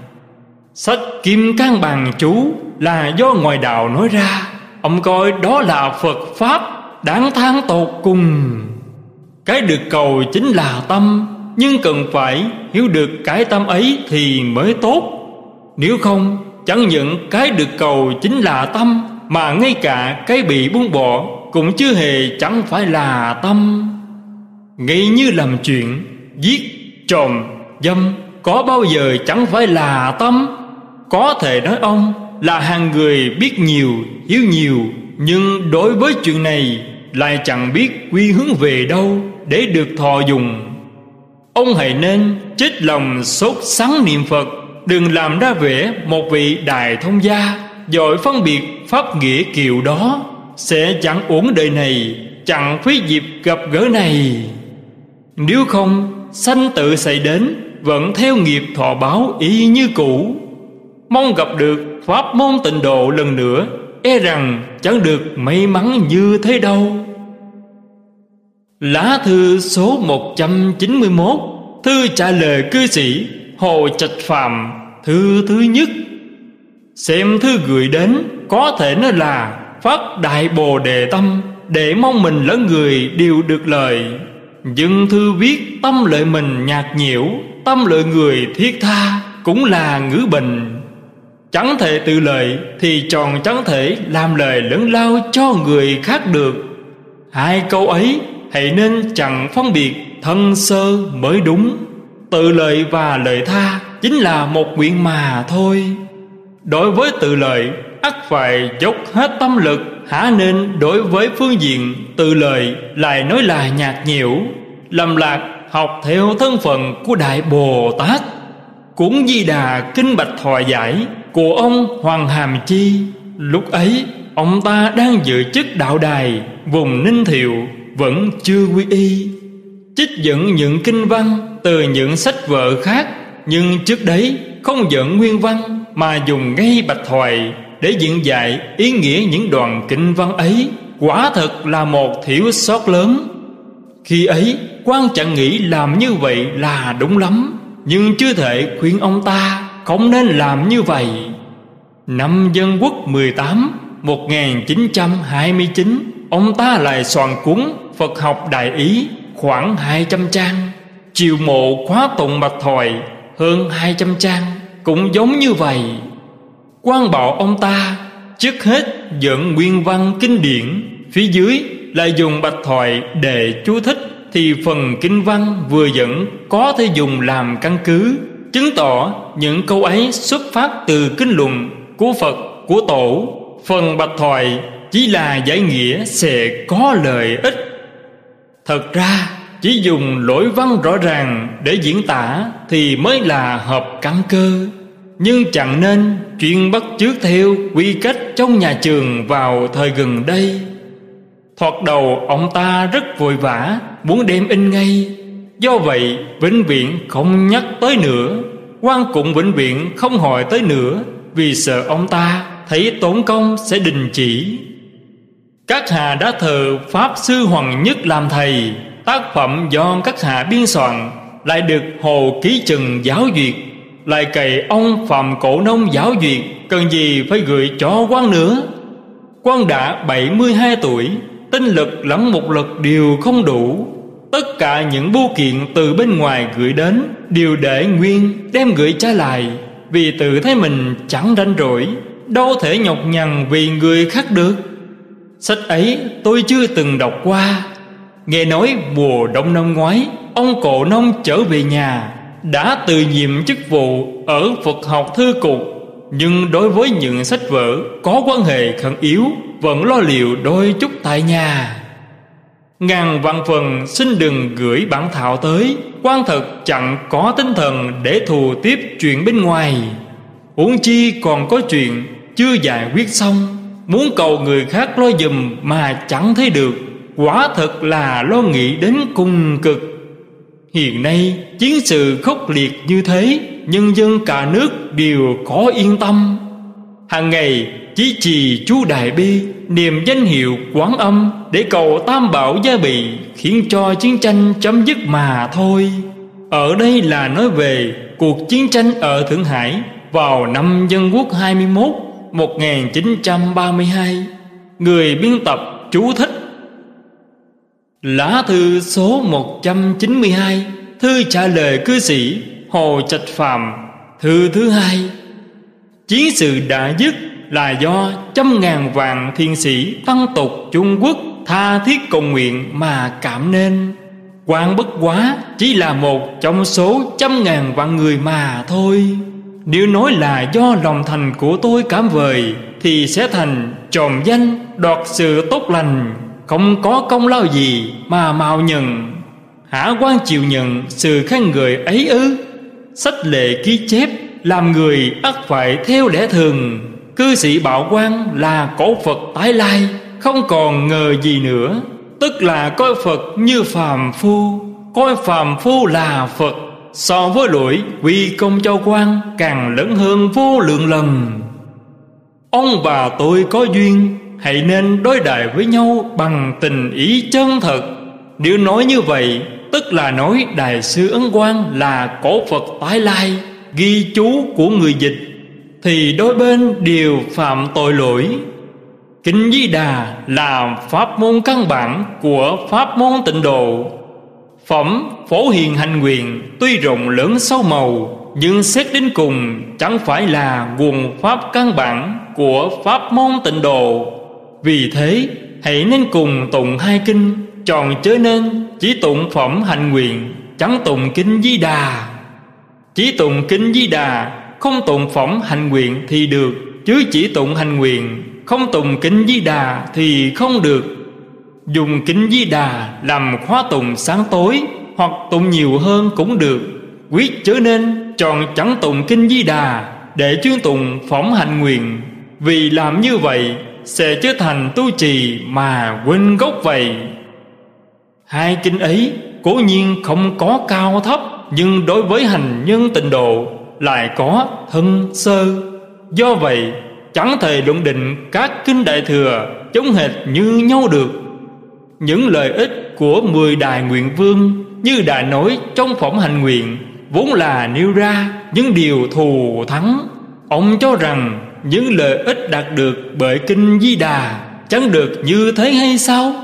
Sách Kim Cang Bằng chú Là do ngoài đạo nói ra. Ông coi đó là Phật Pháp, Đáng than tột cùng. Cái được cầu chính là tâm, Nhưng cần phải hiểu được cái tâm ấy Thì mới tốt. Nếu không, chẳng những cái được cầu chính là tâm, Mà ngay cả cái bị buông bỏ Cũng chưa hề chẳng phải là tâm. Nghĩ như làm chuyện Giết, trộm, dâm Có bao giờ chẳng phải là tâm? Có thể nói ông là hàng người biết nhiều, hiếu nhiều Nhưng đối với chuyện này Lại chẳng biết quy hướng về đâu Để được thọ dùng Ông hãy nên chết lòng sốt sắng niệm Phật Đừng làm ra vẻ một vị đại thông gia Giỏi phân biệt pháp nghĩa kiều đó. Sẽ chẳng uổng đời này Chẳng phí dịp gặp gỡ này. Nếu không, sanh tự xảy đến, Vẫn theo nghiệp thọ báo y như cũ. Mong gặp được pháp môn tịnh độ lần nữa E rằng chẳng được may mắn như thế đâu. Lá thư số 191 Thư trả lời cư sĩ Hồ Trạch Phạm Thư thứ nhất. Xem thư gửi đến, Có thể nó là Phát đại bồ đề tâm, Để mong mình lẫn người đều được lời. Dân thư viết tâm lợi mình nhạt nhiễu, Tâm lợi người thiết tha Cũng là ngữ bình Chẳng thể tự lợi Thì tròn chẳng thể làm lời lớn lao cho người khác được. Hai câu ấy hãy nên chẳng phân biệt thân sơ mới đúng. Tự lợi và lợi tha chính là một nguyện mà thôi. Đối với tự lợi, ắt phải dốc hết tâm lực Hả nên đối với phương diện từ lời lại nói là nhạt nhiễu Lầm lạc học theo thân phận của Đại Bồ Tát, Cũng Di Đà Kinh Bạch Thọ Giải của ông Hoàng Hàm Chi. Lúc ấy, ông ta đang giữ chức đạo đài vùng Ninh Thiệu, vẫn chưa quy y. Trích dẫn những kinh văn từ những sách vở khác, Nhưng trước đấy không dẫn nguyên văn Mà dùng ngay bạch thoại để diễn dạy ý nghĩa những đoạn kinh văn ấy, Quả thật là một thiểu sót lớn. Khi ấy, quan chẳng nghĩ làm như vậy là đúng lắm, Nhưng chưa thể khuyên ông ta không nên làm như vậy. Năm Dân Quốc 18 1929 Ông ta lại soạn cuốn Phật học Đại Ý khoảng 200 trang. Chiều mộ khóa tụng bạch thoại hơn 200 trang, Cũng giống như vậy quan bảo ông ta, Trước hết dẫn nguyên văn kinh điển, Phía dưới lại dùng bạch thoại để chú thích, Thì phần kinh văn vừa dẫn có thể dùng làm căn cứ, Chứng tỏ những câu ấy xuất phát từ kinh luận của Phật, của Tổ. Phần bạch thoại chỉ là giải nghĩa sẽ có lợi ích. Thật ra, chỉ dùng lỗi văn rõ ràng để diễn tả Thì mới là hợp căn cơ. Nhưng chẳng nên chuyên bắt chước theo quy cách trong nhà trường vào thời gần đây. Thoạt đầu ông ta rất vội vã, Muốn đem in ngay. Do vậy, vĩnh viễn không nhắc tới nữa. Quan cũng vĩnh viễn không hỏi tới nữa, Vì sợ ông ta thấy tốn công sẽ đình chỉ. Các hà đã thờ Pháp Sư Hoàng Nhất làm thầy, Tác phẩm do các hạ biên soạn Lại được Hồ Ký Trừng giáo duyệt. Lại cày ông Phạm Cổ Nông giáo duyệt, Cần gì phải gửi cho quan nữa? Quan đã 72 tuổi, Tinh lực lẫn một lực đều không đủ. Tất cả những bưu kiện từ bên ngoài gửi đến, Đều để nguyên, đem gửi trả lại. Vì tự thấy mình chẳng ranh rỗi, Đâu thể nhọc nhằn vì người khác được. Sách ấy tôi chưa từng đọc qua. Nghe nói mùa đông năm ngoái, Ông Cổ Nông trở về nhà. Đã từ nhiệm chức vụ Ở Phật học thư cục. Nhưng đối với những sách vở Có quan hệ khẩn yếu, Vẫn lo liệu đôi chút tại nhà. Ngàn vạn phần xin đừng gửi bản thảo tới, quan thật chẳng có tinh thần Để thù tiếp chuyện bên ngoài. Huống chi còn có chuyện Chưa giải quyết xong, Muốn cầu người khác lo giùm mà chẳng thấy được. Quả thật là lo nghĩ đến cùng cực. Hiện nay, chiến sự khốc liệt như thế, Nhân dân cả nước đều có yên tâm. Hàng ngày, chỉ trì chú Đại Bi, Niềm danh hiệu quán âm Để cầu tam bảo gia bị Khiến cho chiến tranh chấm dứt mà thôi. Ở đây là nói về cuộc chiến tranh ở Thượng Hải Vào năm Dân Quốc 21 1932 Người biên tập chú thích Lá thư số 192 Thư trả lời cư sĩ Hồ Trạch Phạm Thư thứ hai Chiến sự đã dứt là do trăm ngàn vạn thiên sĩ tăng tục Trung Quốc tha thiết cầu nguyện mà cảm nên. Quan bất quá chỉ là một trong số trăm ngàn vạn người mà thôi. Nếu nói là do lòng thành của tôi cảm vời Thì sẽ thành tròn danh đoạt sự tốt lành không có công lao gì mà mạo nhận. Hả quan chịu nhận sự khen người ấy ư? Sách lệ ký chép làm người ắt phải theo lẽ thường. Cư sĩ bảo quan là cổ Phật tái lai, Không còn ngờ gì nữa. Tức là coi Phật như phàm phu, Coi phàm phu là Phật. So với lỗi, quy công cho quan Càng lớn hơn vô lượng lần. Ông bà tôi có duyên Hãy nên đối đại với nhau Bằng tình ý chân thật. Nếu nói như vậy, Tức là nói Đại sư Ấn Quang Là cổ Phật tái lai, Ghi chú của người dịch, Thì đôi bên đều phạm tội lỗi. Kinh Di Đà là pháp môn căn bản của pháp môn tịnh độ. Phẩm Phổ Hiền Hành quyền tuy rộng lớn sâu màu, Nhưng xét đến cùng chẳng phải là nguồn pháp căn bản của pháp môn tịnh độ. Vì thế, hãy nên cùng tụng hai kinh Tròn chớ nên chỉ tụng phẩm hành nguyện, Chẳng tụng kinh Di Đà. Chỉ tụng kinh Di Đà, Không tụng phẩm hành nguyện thì được, Chứ chỉ tụng hành nguyện, Không tụng kinh Di Đà thì không được. Dùng kinh Di Đà làm khóa tụng sáng tối, Hoặc tụng nhiều hơn cũng được. Quyết chớ nên chọn chẳng tụng kinh Di Đà Để chuyên tụng phẩm hành nguyện. Vì làm như vậy sẽ trở thành tu trì mà quên gốc vậy Hai kinh ấy cố nhiên không có cao thấp, Nhưng đối với hành nhân tịnh độ Lại có thân sơ. Do vậy, chẳng thể luận định các kinh đại thừa chống hệt như nhau được. Những lợi ích của mười đài nguyện vương Như đã nói trong phẩm hành nguyện Vốn là nêu ra những điều thù thắng. Ông cho rằng những lợi ích đạt được bởi kinh Di Đà Chẳng được như thế hay sao?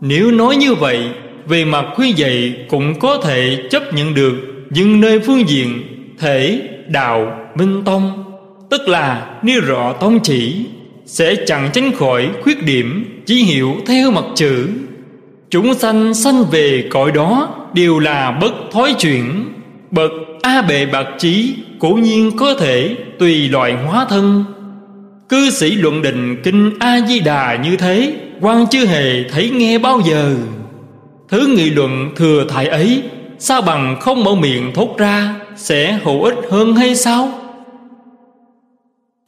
Nếu nói như vậy Về mặt khuyên dạy cũng có thể chấp nhận được Nhưng nơi phương diện thể, đạo, minh tông Tức là nêu rõ tông chỉ sẽ chẳng tránh khỏi khuyết điểm chỉ hiểu theo mặt chữ chúng sanh sanh về cõi đó đều là bất thói chuyển bậc a bệ bạc trí cố nhiên có thể, tùy loại hóa thân. Cư sĩ luận định kinh a di đà như thế, quan chưa hề thấy nghe bao giờ. Thứ nghị luận thừa thải ấy, sao bằng không mở miệng thốt ra, sẽ hữu ích hơn hay sao?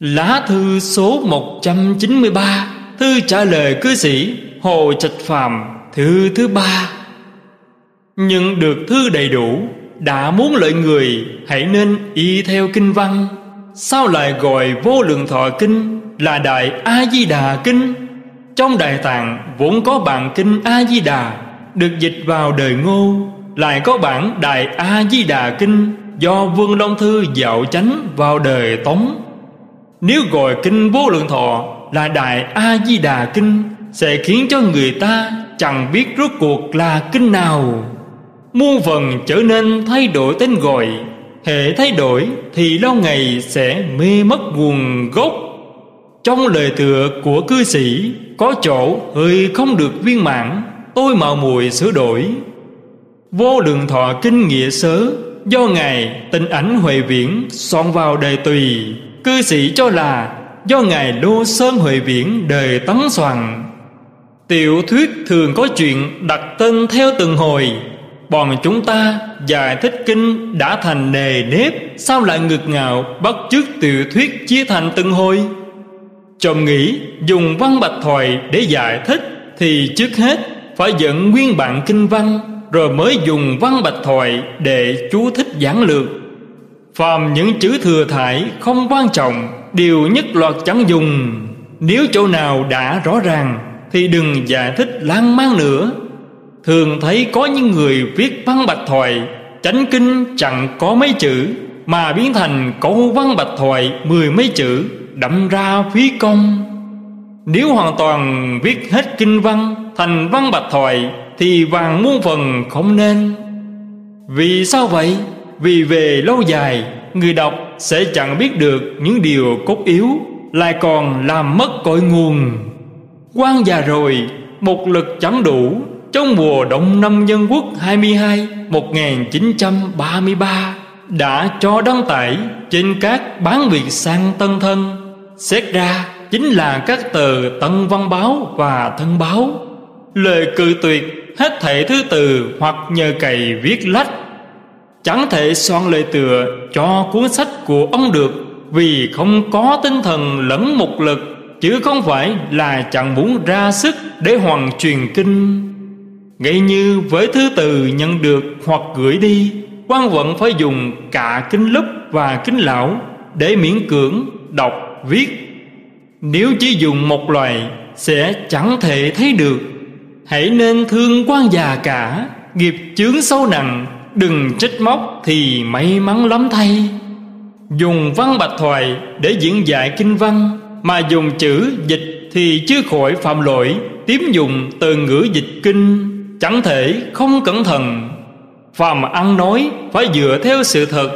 Lá thư số 193 Thư trả lời cư sĩ Hồ Trạch Phàm, Thư thứ ba. Nhận được thư đầy đủ đã muốn lợi người, Hãy nên y theo kinh văn. Sao lại gọi vô lượng thọ kinh Là Đại A-di-đà kinh? Trong Đại Tạng vốn có bản kinh A-di-đà, Được dịch vào đời ngô. Lại có bản Đại A-di-đà kinh Do Vương Long Thư dạo chánh vào đời Tống. Nếu gọi kinh vô lượng thọ là Đại A-di-đà kinh, Sẽ khiến cho người ta chẳng biết rốt cuộc là kinh nào. Muôn phần trở nên thay đổi tên gọi. Hệ thay đổi thì lâu ngày sẽ mê mất nguồn gốc. Trong lời tựa của cư sĩ, Có chỗ hơi không được viên mãn. Tôi mạo muội sửa đổi. Vô lượng thọ kinh nghĩa sớ, Do Ngài tình ảnh Huệ Viễn soạn vào đời tùy. Cư sĩ cho là, do Ngài Lô Sơn Huệ Viễn đời tấn soạn. Tiểu thuyết thường có chuyện đặt tên theo từng hồi. Bọn chúng ta giải thích kinh đã thành nề nếp, Sao lại ngực ngạo bắt chước tiểu thuyết chia thành từng hồi? Chồng nghĩ dùng văn bạch thoại để giải thích Thì trước hết Phải dẫn nguyên bản kinh văn, Rồi mới dùng văn bạch thoại Để chú thích giảng lược. Phàm những chữ thừa thải không quan trọng Đều nhất loạt chẳng dùng. Nếu chỗ nào đã rõ ràng Thì đừng giải thích lan man nữa. Thường thấy có những người viết văn bạch thoại, Chánh kinh chẳng có mấy chữ, Mà biến thành câu văn bạch thoại mười mấy chữ, Đậm ra phí công. Nếu hoàn toàn viết hết kinh văn Thành văn bạch thoại, Thì vàng muôn phần không nên. Vì sao vậy? Vì về lâu dài, Người đọc sẽ chẳng biết được những điều cốt yếu, Lại còn làm mất cội nguồn. Quan già rồi, Một lực chẳng đủ trong mùa động năm nhân quốc 22 1933 Đã cho đăng tải trên các bán việt sang tân thân. Xét ra chính là các tờ Tân Văn Báo và Thân Báo. Lời cự tuyệt hết thể thứ từ hoặc nhờ cày viết lách. Chẳng thể soạn lời tựa cho cuốn sách của ông được Vì không có tinh thần lẫn một lực, Chứ không phải là chẳng muốn ra sức để hoàn truyền kinh. Ngay như với thứ từ nhận được hoặc gửi đi, quan vận phải dùng cả kinh lúp và kinh lão Để miễn cưỡng đọc, viết. Nếu chỉ dùng một loại sẽ chẳng thể thấy được. Hãy nên thương quan già cả, Nghiệp chướng sâu nặng, Đừng trách móc thì may mắn lắm thay. Dùng văn bạch thoại để diễn dạy kinh văn, Mà dùng chữ dịch thì chưa khỏi phạm lỗi tiếm dùng từ ngữ dịch kinh. Chẳng thể không cẩn thận. Phàm ăn nói phải dựa theo sự thật.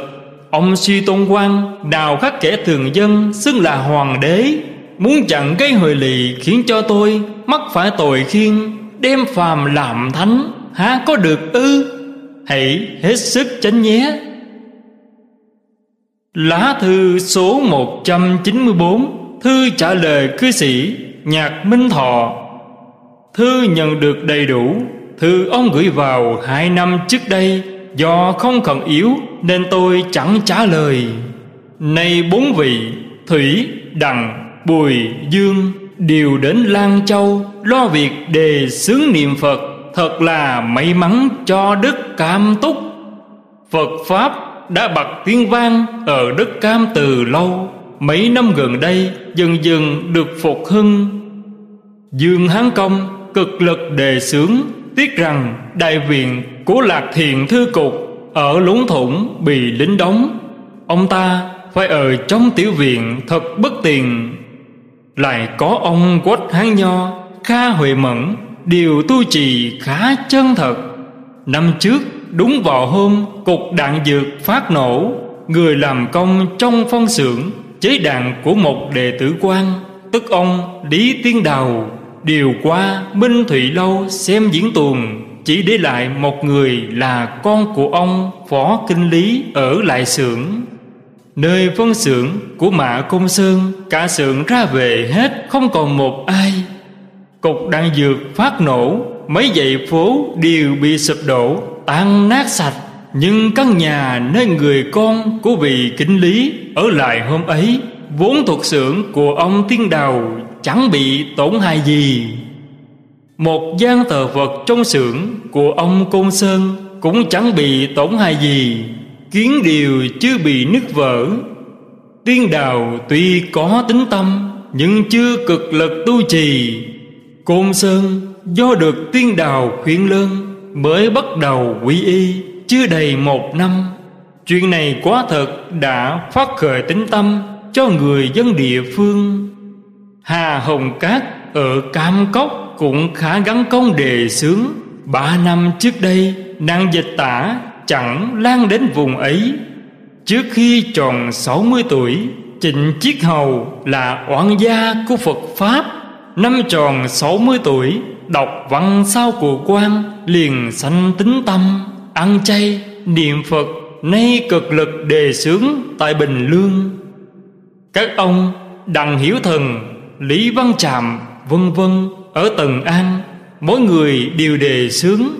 Ông suy tôn quan Đào khắc kẻ thường dân Xưng là hoàng đế. Muốn chặn cái hồi lì khiến cho tôi Mắc phải tội khiên, Đem phàm làm thánh, Há có được ư? Hãy hết sức tránh nhé. Lá thư số 194 Thư trả lời cư sĩ Nhạc Minh Thọ. Thư nhận được đầy đủ. Thư ông gửi vào hai năm trước đây Do không cần yếu Nên tôi chẳng trả lời. Nay bốn vị Thủy, Đằng, Bùi, Dương Đều đến Lan Châu Lo việc đề xướng niệm Phật. Thật là may mắn cho đức Cam Túc. Phật Pháp đã bật tiếng vang Ở đất Cam từ lâu. Mấy năm gần đây Dần dần được phục hưng. Dương Hán Công cực lực đề xướng Tiếc rằng đại viện của Lạc thiền Thư Cục Ở lũng thủng bị lính đóng. Ông ta phải ở trong tiểu viện thật bất tiền Lại có ông Quách Hán Nho, Kha Huệ Mẫn, Điều tu trì khá chân thật. Năm trước, đúng vào hôm Cục đạn dược phát nổ, Người làm công trong phân xưởng, Chế đạn của một đệ tử quan, Tức ông Lý Tiên Đào. Điều qua, Minh Thụy Lâu xem diễn tuồng, Chỉ để lại một người là con của ông Phó Kinh Lý ở lại xưởng. Nơi phân xưởng của Mạ Công Sơn, Cả xưởng ra về hết, không còn một ai. Cục đạn dược phát nổ, Mấy dãy phố đều bị sụp đổ, Tan nát sạch. Nhưng căn nhà nơi người con của vị kính lý Ở lại hôm ấy, Vốn thuộc xưởng của ông Tiên Đào Chẳng bị tổn hại gì. Một gian tờ vật trong xưởng của ông Côn Sơn Cũng chẳng bị tổn hại gì. Kiến điều chưa bị nứt vỡ. Tiên Đào tuy có tính tâm, Nhưng chưa cực lực tu trì. Côn Sơn do được tiên đào khuyên lơn Mới bắt đầu quy y Chưa đầy một năm. Chuyện này quá thật đã phát khởi tính tâm Cho người dân địa phương. Hà Hồng Cát ở Cam Cốc Cũng khá gắn công đề xướng Ba năm trước đây Nàng dịch tả chẳng lan đến vùng ấy. Trước khi tròn 60 tuổi Trịnh Chiết Hầu là oan gia của Phật Pháp. Năm tròn 60 tuổi Đọc văn sao của quan Liền sanh tính tâm Ăn chay, niệm Phật Nay cực lực đề xướng Tại Bình Lương. Các ông Đặng Hiểu Thần Lý Văn Tràm, vân vân, Ở Tần An, Mỗi người đều đề sướng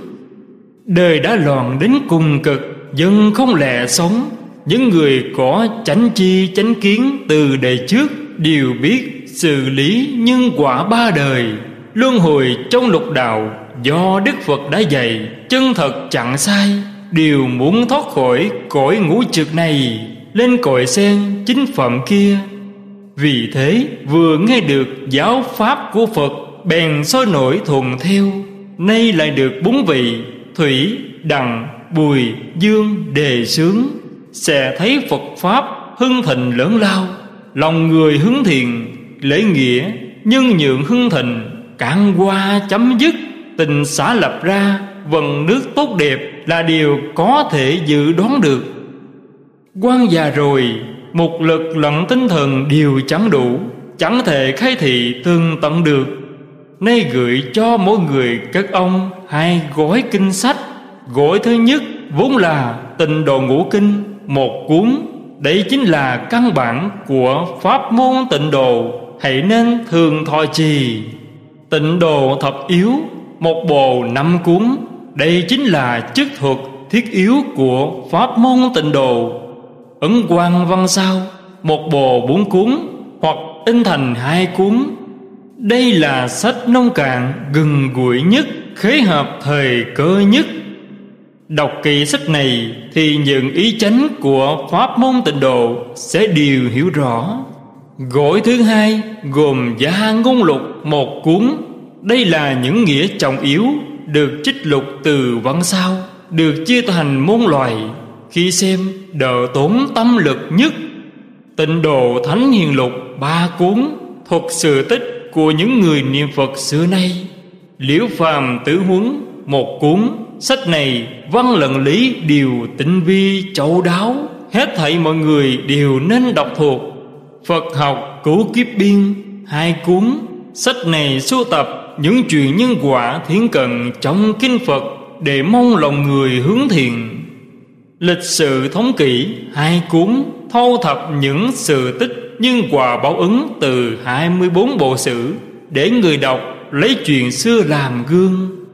Đời đã loạn đến cùng cực, Dân không lẽ sống. Những người có chánh chi, chánh kiến Từ đời trước đều biết xử lý nhân quả ba đời. Luân hồi trong lục đạo, do Đức Phật đã dạy, chân thật chẳng sai, đều muốn thoát khỏi cõi ngũ trực này. Lên cõi sen chính phẩm kia vì thế, vừa nghe được giáo pháp của phật bèn sôi nổi thuần theo, nay lại được bốn vị thủy, đằng, bùi, dương, đề sướng sẽ thấy phật pháp hưng thịnh lớn lao, lòng người hướng thiền lễ nghĩa, nhân nhượng hưng thịnh, cạn qua chấm dứt, tình xã lập ra, vần nước tốt đẹp là điều có thể dự đoán được. Quan già rồi một lực lẫn tinh thần đều chẳng đủ, chẳng thể khai thị tương tận được. Nay gửi cho mỗi người các ông hai gói kinh sách. Gói thứ nhất vốn là tình độ ngũ kinh, một cuốn. Đây chính là căn bản của pháp môn tịnh độ. Hãy nên thường thọ trì. Tịnh đồ thập yếu, một bồ năm cuốn. Đây chính là chức thuật thiết yếu của pháp môn tịnh độ ấn quang văn sao, một bồ bốn cuốn, hoặc in thành hai cuốn. Đây là sách nông cạn gần gũi nhất, khế hợp thời cơ nhất. Đọc kỳ sách này thì những ý chánh của pháp môn tịnh độ sẽ đều hiểu rõ. Gối thứ hai gồm gia ngôn lục một cuốn. Đây là những nghĩa trọng yếu được trích lục từ văn sao, được chia thành môn loại khi xem đờ tốn tâm lực nhất, tịnh độ thánh hiền lục ba cuốn thuật sự tích của những người niệm phật xưa nay, liễu phàm tử huấn một cuốn sách này văn lận lý đều tinh vi châu đáo. Hết thảy mọi người đều nên đọc thuộc phật học cứu kiếp biên, hai cuốn sách này sưu tập những chuyện nhân quả thiến cận trong kinh phật để mong lòng người hướng thiện lịch sử thống kỷ hai cuốn thâu thập những sự tích nhân quả báo ứng từ 24 bộ sử để người đọc lấy chuyện xưa làm gương.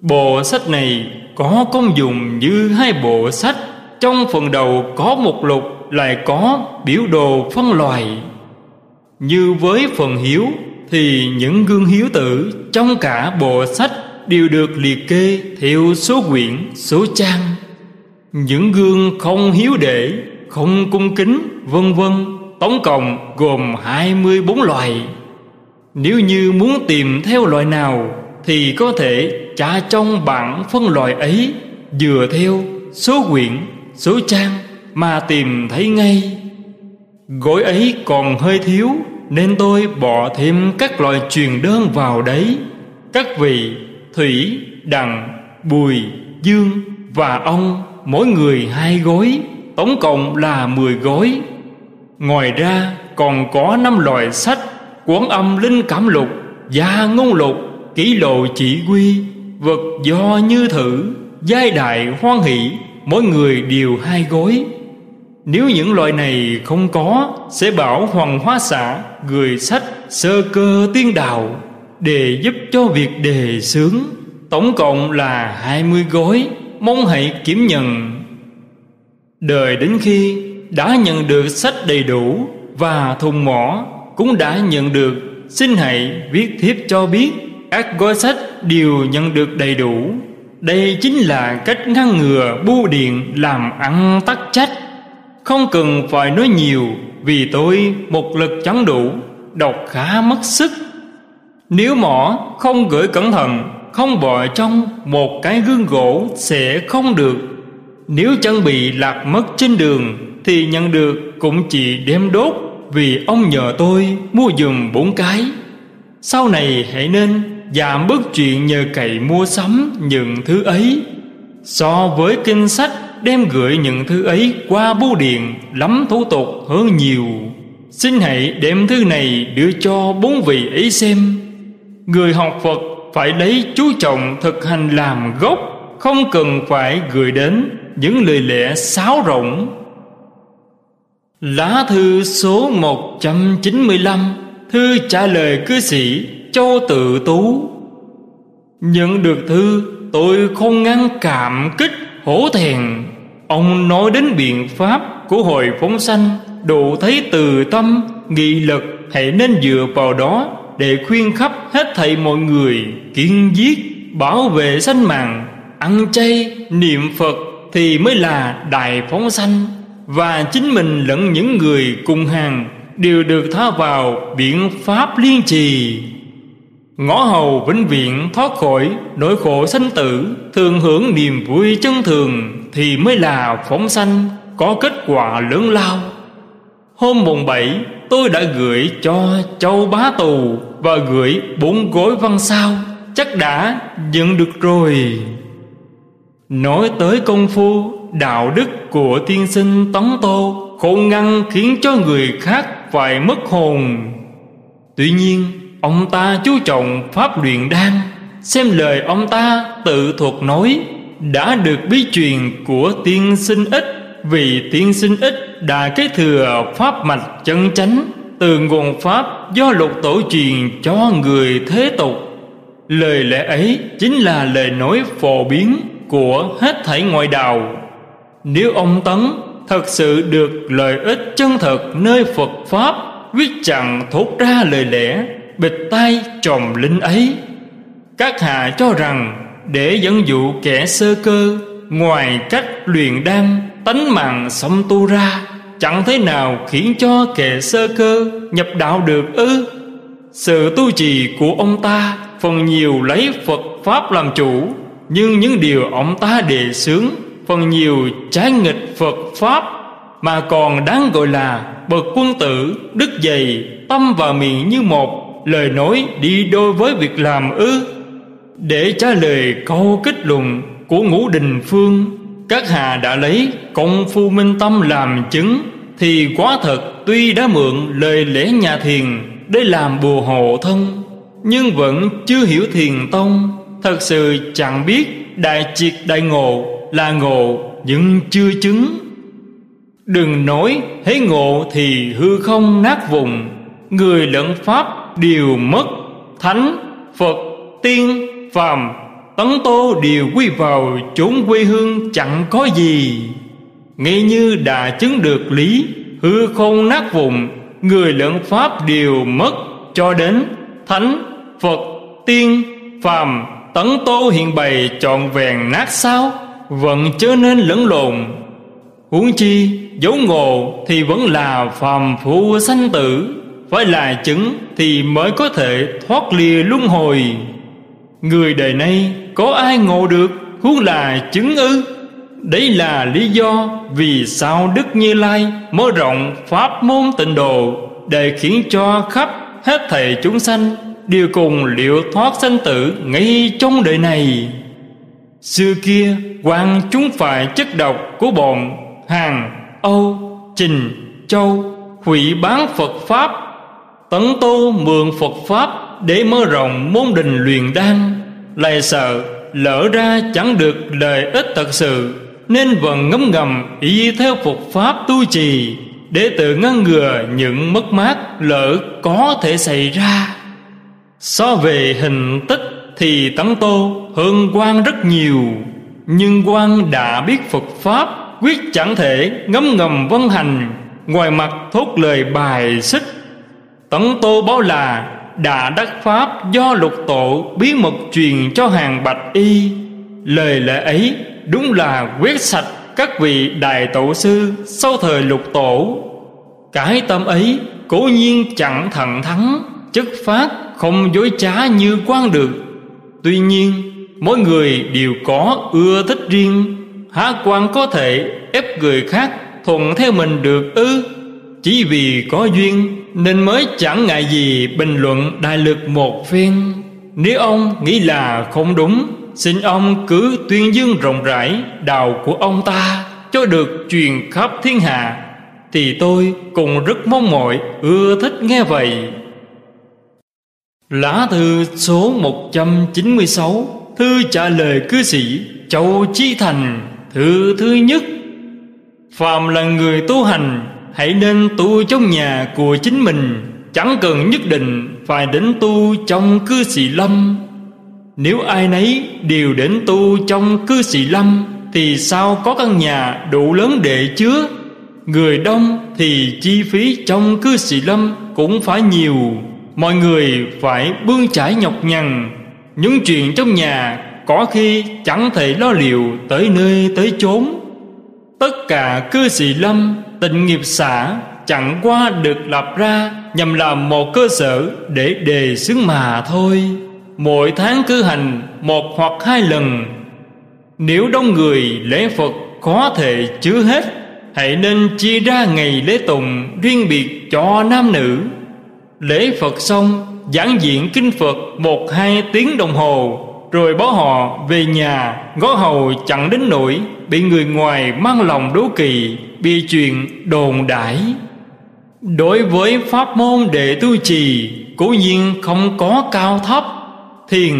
Bộ sách này có công dụng như hai bộ sách, trong phần đầu có một lục lại có biểu đồ phân loại. Như với phần hiếu thì những gương hiếu tử trong cả bộ sách đều được liệt kê theo số quyển, số trang những gương không hiếu đệ, không cung kính, vân vân, tổng cộng gồm 24 loại nếu như muốn tìm theo loại nào, thì có thể tra trong bảng phân loại ấy, dựa theo số quyển, số trang mà tìm thấy ngay. Gối ấy còn hơi thiếu, nên tôi bỏ thêm các loại truyền đơn vào đấy. Các vị, thủy, đằng, bùi, dương và ông mỗi người hai gối, tổng cộng là mười gối. ngoài ra còn có năm loại sách quán âm linh cảm lục gia ngôn lục kỷ lộ chỉ quy vật do như thử giai đại hoan hỷ mỗi người đều hai gối. nếu những loại này không có sẽ bảo hoàng hóa xã gửi sách sơ cơ tiên đạo để giúp cho việc đề sướng, tổng cộng là hai mươi gối mong hãy kiểm nhận. Đời đến khi đã nhận được sách đầy đủ và thùng mỏ, cũng đã nhận được, xin hãy viết thiếp cho biết các gói sách đều nhận được đầy đủ. Đây chính là cách ngăn ngừa bưu điện làm ăn tắc trách. Không cần phải nói nhiều, vì tôi một lực chẳng đủ, đọc khá mất sức. Nếu mỏ không gửi cẩn thận không bỏ trong một cái gương gỗ sẽ không được. Nếu chân bị lạc mất trên đường thì nhận được cũng chỉ đem đốt, vì ông nhờ tôi mua dùm bốn cái. Sau này hãy nên giảm bớt chuyện nhờ cậy mua sắm những thứ ấy. So với kinh sách, đem gửi những thứ ấy qua bưu điện lắm thủ tục hơn nhiều. Xin hãy đem thứ này đưa cho bốn vị ấy xem. Người học phật phải lấy chú trọng thực hành làm gốc không cần phải gửi đến những lời lẽ sáo rỗng. Lá thư số 195 Thư trả lời cư sĩ Châu Tự Tú. Nhận được thư tôi không ngăn cảm kích hổ thẹn. Ông nói đến biện pháp của hội phóng sanh Đủ thấy từ tâm, nghị lực Hãy nên dựa vào đó. Để khuyên khắp hết thảy mọi người Kiên giết, Bảo vệ sanh mạng Ăn chay, niệm Phật Thì mới là đại phóng sanh. Và chính mình lẫn những người cùng hàng Đều được tha vào biện pháp liên trì. Ngõ hầu vĩnh viễn thoát khỏi nỗi khổ sanh tử Thường hưởng niềm vui chân thường Thì mới là phóng sanh có kết quả lớn lao. Hôm mùng bảy tôi đã gửi cho châu bá tù Và gửi bốn gối văn sao. Chắc đã nhận được rồi. Nói tới công phu, đạo đức của tiên sinh Tấn Tô khôn ngăn khiến cho người khác phải mất hồn. Tuy nhiên, ông ta chú trọng pháp luyện đan. Xem lời ông ta tự thuộc nói, Đã được bí truyền của tiên sinh ít vì tiên sinh ít đã kế thừa pháp mạch chân chánh, Từ nguồn pháp do lục tổ truyền cho người thế tục. Lời lẽ ấy chính là lời nói phổ biến của hết thảy ngoại đạo. Nếu ông Tấn thật sự được lợi ích chân thật nơi Phật Pháp Viết chẳng thốt ra lời lẽ bịch tay trồng linh ấy. Các hạ cho rằng để dẫn dụ kẻ sơ cơ, Ngoài cách luyện đan tánh mạng sống tu ra, Chẳng thế nào khiến cho kẻ sơ cơ nhập đạo được ư? Sự tu trì của ông ta, phần nhiều lấy Phật Pháp làm chủ, Nhưng những điều ông ta đề xướng, Phần nhiều trái nghịch Phật Pháp, Mà còn đáng gọi là Bậc quân tử Đức dày, Tâm và miệng như một, Lời nói đi đôi với việc làm ư? Để trả lời câu kết luận Của ngũ đình phương các hà đã lấy công phu minh tâm làm chứng, Thì quá thật tuy đã mượn lời lẽ nhà thiền Để làm bùa hộ thân, nhưng vẫn chưa hiểu thiền tông. Thật sự chẳng biết đại triệt đại ngộ là ngộ nhưng chưa chứng. Đừng nói thấy ngộ thì hư không nát vùng, người lẫn pháp đều mất. Thánh, phật, tiên, phàm tấn tô đều quy vào chốn quê hương chẳng có gì. Nghe như đã chứng được lý, hư không nát vùng người lẫn pháp đều mất. Cho đến thánh, phật, tiên, phàm, tấn tô hiện bày trọn vẹn nát sao, vẫn chớ nên lẫn lộn. Huống chi, dấu ngộ thì vẫn là phàm phu sanh tử, phải là chứng thì mới có thể thoát lìa luân hồi người đời nay có ai ngộ được? Huống là chứng ư? Đấy là lý do vì sao đức như lai mở rộng pháp môn tịnh độ để khiến cho khắp hết thầy chúng sanh đều cùng liệu thoát sanh tử ngay trong đời này. Xưa kia, quan chúng phải chất độc của bọn hàng âu trình châu hủy bán phật pháp, tấn tu mượn phật pháp để mở rộng môn đình luyện đan. Lại sợ lỡ ra chẳng được lợi ích thật sự, nên vẫn ngấm ngầm y theo Phật pháp tu trì, để tự ngăn ngừa những mất mát lỡ có thể xảy ra. So về hình tích thì Tấn Tô hơn quan rất nhiều, Nhưng quan đã biết Phật Pháp Quyết chẳng thể ngấm ngầm vân hành, Ngoài mặt thốt lời bài xích. Tấn Tô báo là đã đắc Pháp do lục tổ bí mật truyền cho hàng bạch y. Lời lẽ ấy đúng là quyết sạch các vị đại tổ sư sau thời lục tổ. Cái tâm ấy cố nhiên chẳng thận thắng chất phát không dối trá như quan được. Tuy nhiên, mỗi người đều có ưa thích riêng, há quan có thể ép người khác thuận theo mình được ư? Chỉ vì có duyên nên mới chẳng ngại gì bình luận đại lực một phen. Nếu ông nghĩ là không đúng, xin ông cứ tuyên dương rộng rãi đạo của ông ta cho được truyền khắp thiên hạ, thì tôi cũng rất mong mỏi ưa thích nghe vậy. Lá thư số 196 Thư trả lời cư sĩ Châu Chí Thành, Thư thứ nhất. Phàm là người tu hành Hãy nên tu trong nhà của chính mình, Chẳng cần nhất định Phải đến tu trong cư sĩ lâm. Nếu ai nấy đều đến tu trong cư sĩ lâm, Thì sao có căn nhà đủ lớn để chứa? Người đông thì chi phí trong cư sĩ lâm cũng phải nhiều. Mọi người phải bươn trải nhọc nhằn. Những chuyện trong nhà Có khi chẳng thể lo liệu Tới nơi tới chốn. Tất cả cư sĩ lâm Tịnh nghiệp xã Chẳng qua được lập ra Nhằm làm một cơ sở Để đề xướng mà thôi. Mỗi tháng cư hành Một hoặc hai lần. Nếu đông người lễ Phật Có thể chứa hết, Hãy nên chia ra ngày lễ tùng Riêng biệt cho nam nữ. Lễ Phật xong, Giảng diện kinh Phật Một hai tiếng đồng hồ. Rồi bỏ họ về nhà Gó hầu chẳng đến nỗi Bị người ngoài mang lòng đố kỳ Bị chuyện đồn đãi. Đối với pháp môn đệ tu trì Cố nhiên không có cao thấp. Thiền,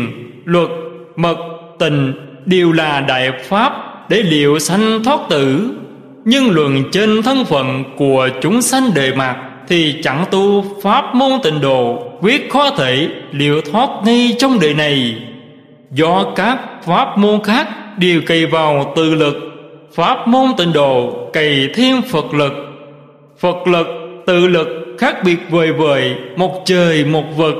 luật, mật, tình Đều là đại pháp Để liệu sanh thoát tử. Nhưng luận trên thân phận Của chúng sanh đời mạt Thì chẳng tu pháp môn tịnh độ Quyết khó thể liệu thoát ngay trong đời này. Do các pháp môn khác Đều cày vào tự lực. Pháp môn tịnh độ cày thêm Phật lực. Phật lực, tự lực khác biệt vời vời, một trời, một vực.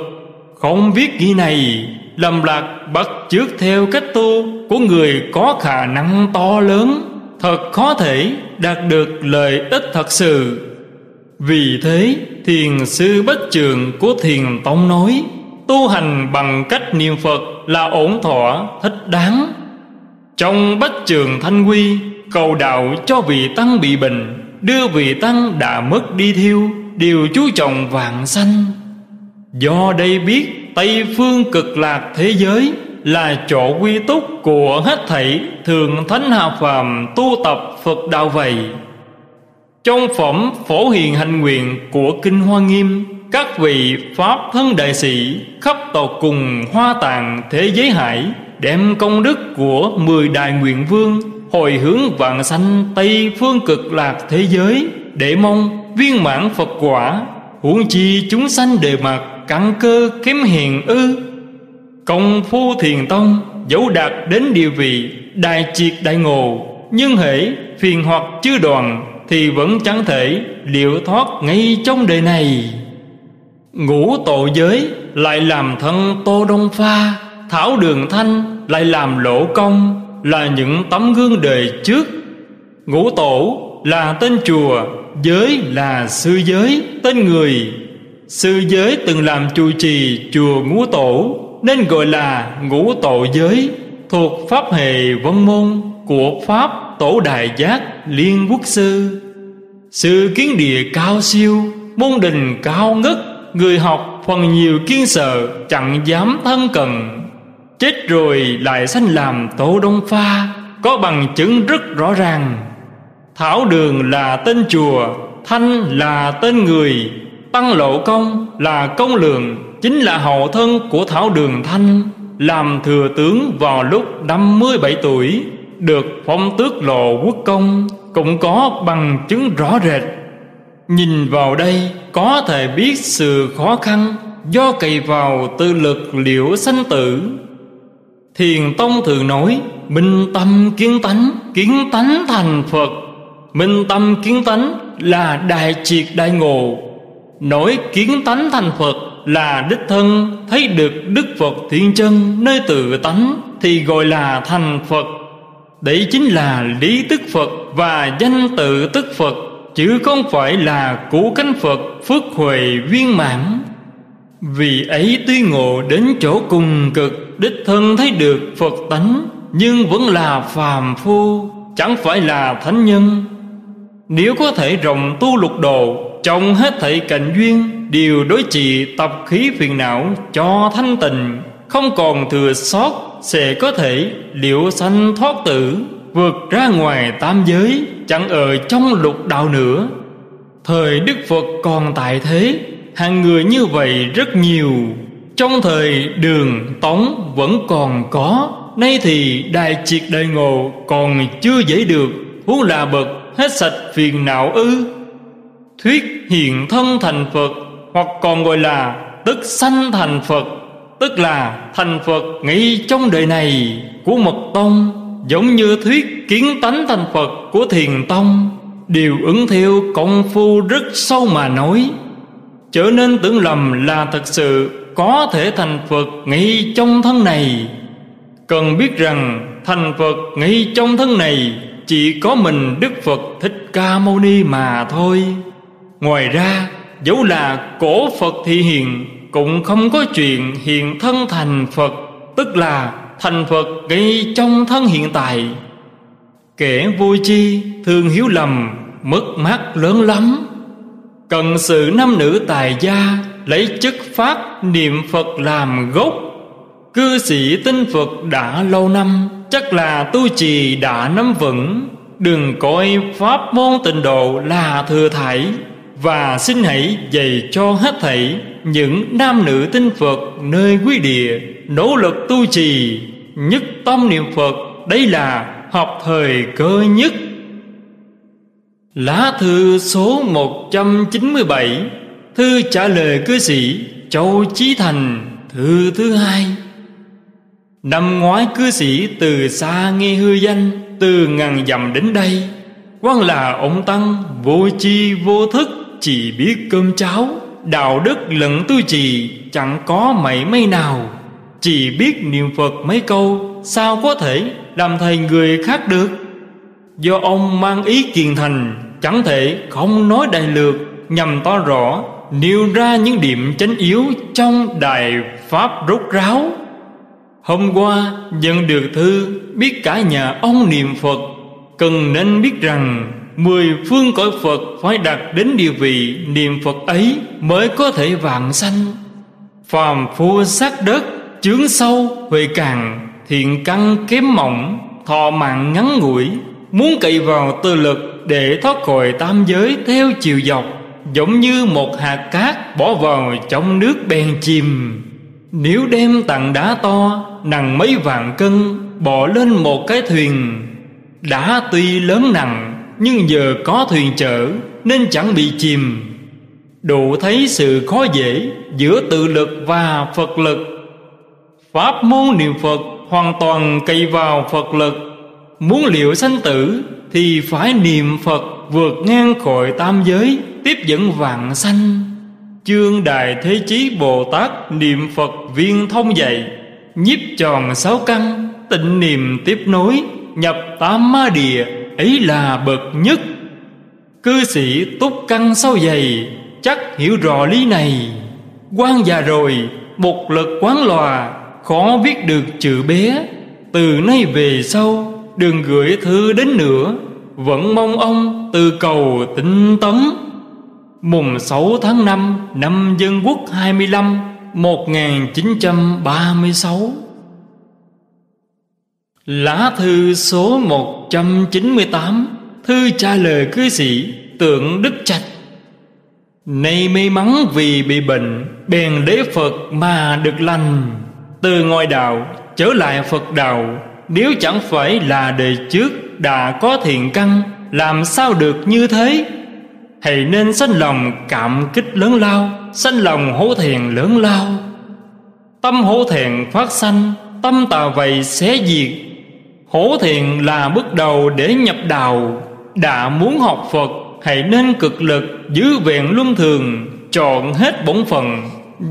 Không biết nghĩ này, lầm lạc bắt chước theo cách tu của người có khả năng to lớn. Thật khó thể đạt được lợi ích thật sự. Vì thế, thiền sư bất trường của thiền tông nói, tu hành bằng cách niệm phật là ổn thỏa, thích đáng. Trong bách trường thanh quy, cầu đạo cho vị tăng bị bệnh, đưa vị tăng đã mất đi thiêu đều chú trọng vạn sanh. Do đây biết, tây phương cực lạc thế giới là chỗ quy túc của hết thảy thường thánh hạ phàm tu tập phật đạo vậy. Trong phẩm phổ hiền hành nguyện của kinh hoa nghiêm các vị pháp thân đại sĩ khắp tột cùng hoa tạng thế giới hải, đem công đức của mười đại nguyện vương hồi hướng vạn sanh tây phương cực lạc thế giới để mong viên mãn phật quả, huống chi chúng sanh đề mặt căn cơ kém hiền ư. Công phu thiền tông dẫu đạt đến địa vị đại triệt đại ngộ, nhưng hễ phiền hoặc chưa đoàn thì vẫn chẳng thể liệu thoát ngay trong đời này ngũ tổ giới lại làm thân tô đông pha, thảo đường thanh lại làm lỗ công, là những tấm gương đời trước. Ngũ tổ là tên chùa, giới là sư giới, tên người. Sư giới từng làm trụ trì chùa ngũ tổ, nên gọi là ngũ tổ giới, thuộc pháp hệ vân môn của pháp tổ đại giác liên quốc sư. Sự kiến địa cao siêu, môn đình cao ngất người học phần nhiều kiên sợ, chẳng dám thân cận. Chết rồi lại sanh làm tổ đông pha, có bằng chứng rất rõ ràng. Thảo đường là tên chùa, thanh là tên người, tăng lộ công là công lượng, chính là hậu thân của thảo đường thanh. Làm thừa tướng vào lúc năm mươi bảy tuổi, được phong tước lộ quốc công, cũng có bằng chứng rõ rệt nhìn vào đây, có thể biết sự khó khăn do cậy vào tư lực liễu sanh tử. Thiền tông thường nói, minh tâm kiến tánh kiến tánh thành phật. Minh tâm kiến tánh là đại triệt đại ngộ. Nổi kiến tánh thành phật là đích thân, thấy được đức phật thiên chân nơi tự tánh thì gọi là thành phật. Đấy chính là lý tức phật và danh tự tức phật chứ không phải là cũ cánh phật phước huệ viên mãn. Vì ấy tuy ngộ đến chỗ cùng cực, đích thân thấy được phật tánh, nhưng vẫn là phàm phu, chẳng phải là thánh nhân. Nếu có thể rộng tu lục độ, Trong hết thảy cảnh duyên, Đều đối trị tập khí phiền não Cho thanh tịnh, Không còn thừa sót, Sẽ có thể liệu sanh thoát tử, Vượt ra ngoài tam giới. Chẳng ở trong lục đạo nữa. Thời Đức Phật còn tại thế, Hàng người như vậy rất nhiều. Trong thời đường tống vẫn còn có, Nay thì đại triệt đại ngộ Còn chưa dễ được. Huống là bậc hết sạch phiền não ư. Thuyết hiện thân thành phật, hoặc còn gọi là tức sanh thành phật, tức là thành phật ngay trong đời này của mật tông giống như thuyết kiến tánh thành phật của thiền tông đều ứng theo công phu rất sâu mà nói. Trở nên tưởng lầm là thật sự Có thể thành Phật ngay trong thân này. Cần biết rằng, thành Phật ngay trong thân này Chỉ có mình Đức Phật Thích Ca Mâu Ni mà thôi. Ngoài ra, dẫu là cổ Phật thị hiện Cũng không có chuyện hiện thân thành Phật, Tức là thành Phật ngay trong thân hiện tại. Kẻ vô chi thường hiếu lầm, Mất mát lớn lắm. Cần sự nam nữ tài gia Lấy chức phát niệm Phật làm gốc. Cư sĩ tinh Phật đã lâu năm, Chắc là tu trì đã nắm vững. Đừng coi pháp môn tịnh độ là thừa thải, Và xin hãy dạy cho hết thảy Những nam nữ tinh Phật nơi quý địa. Nỗ lực tu trì Nhất tâm niệm Phật, Đây là học thời cơ nhất. Lá thư số 197 Thư trả lời cư sĩ Châu Chí Thành, Thư thứ hai. Năm ngoái cư sĩ từ xa nghe hư danh, Từ ngàn dặm đến đây Quan là ông Tăng Vô chi vô thức, Chỉ biết cơm cháo, Đạo đức lẫn tu trì Chẳng có mảy may nào. Chỉ biết niệm Phật mấy câu, Sao có thể làm thầy người khác được? Do ông mang ý kiền thành, Chẳng thể không nói đại lược, Nhằm to rõ, Nêu ra những điểm chánh yếu Trong đài Pháp rốt ráo. Hôm qua, nhận được thư, Biết cả nhà ông niệm Phật, Cần nên biết rằng, Mười phương cõi Phật Phải đạt đến địa vị niệm Phật ấy Mới có thể vạn sanh. Phàm phu sát đất Chướng sâu, huệ càng Thiện căn kém mỏng, Thọ mạng ngắn ngủi, Muốn cậy vào tư lực Để thoát khỏi tam giới theo chiều dọc, Giống như một hạt cát Bỏ vào trong nước bèn chìm. Nếu đem tặng đá to, Nặng mấy vạn cân, Bỏ lên một cái thuyền, Đá tuy lớn nặng, Nhưng giờ có thuyền chở, Nên chẳng bị chìm. Đủ thấy sự khó dễ Giữa tự lực và Phật lực. Pháp môn niệm Phật Hoàn toàn cậy vào Phật lực. Muốn liệu sanh tử Thì phải niệm Phật vượt ngang khỏi tam giới, Tiếp dẫn vạn sanh. Chương Đại Thế Chí Bồ Tát Niệm Phật viên thông dạy, Nhiếp tròn sáu căn, Tịnh niệm tiếp nối, Nhập tám ma địa, Ấy là bậc nhất. Cư sĩ túc căn sâu dày Chắc hiểu rõ lý này. Quan già rồi, Một lực quán lòa Khó viết được chữ bé. Từ nay về sau, Đừng gửi thư đến nữa. Vẫn mong ông từ cầu tinh tấn. Mùng 6 tháng 5 năm Dân Quốc 25 1936 Lá thư số 198 Thư trả lời cư sĩ Tượng Đức Trạch Nay may mắn vì bị bệnh, Bèn đế Phật mà được lành. Từ ngoài đạo trở lại Phật đạo Nếu chẳng phải là đời trước Đã có thiện căn, Làm sao được như thế? Hãy nên sanh lòng cảm kích lớn lao, Sanh lòng hổ thẹn lớn lao. Tâm hổ thẹn phát sanh, Tâm tà vậy xé diệt. Hổ thẹn là bước đầu để nhập đạo Đã muốn học Phật, Hãy nên cực lực giữ vẹn luân thường, Chọn hết bổn phận.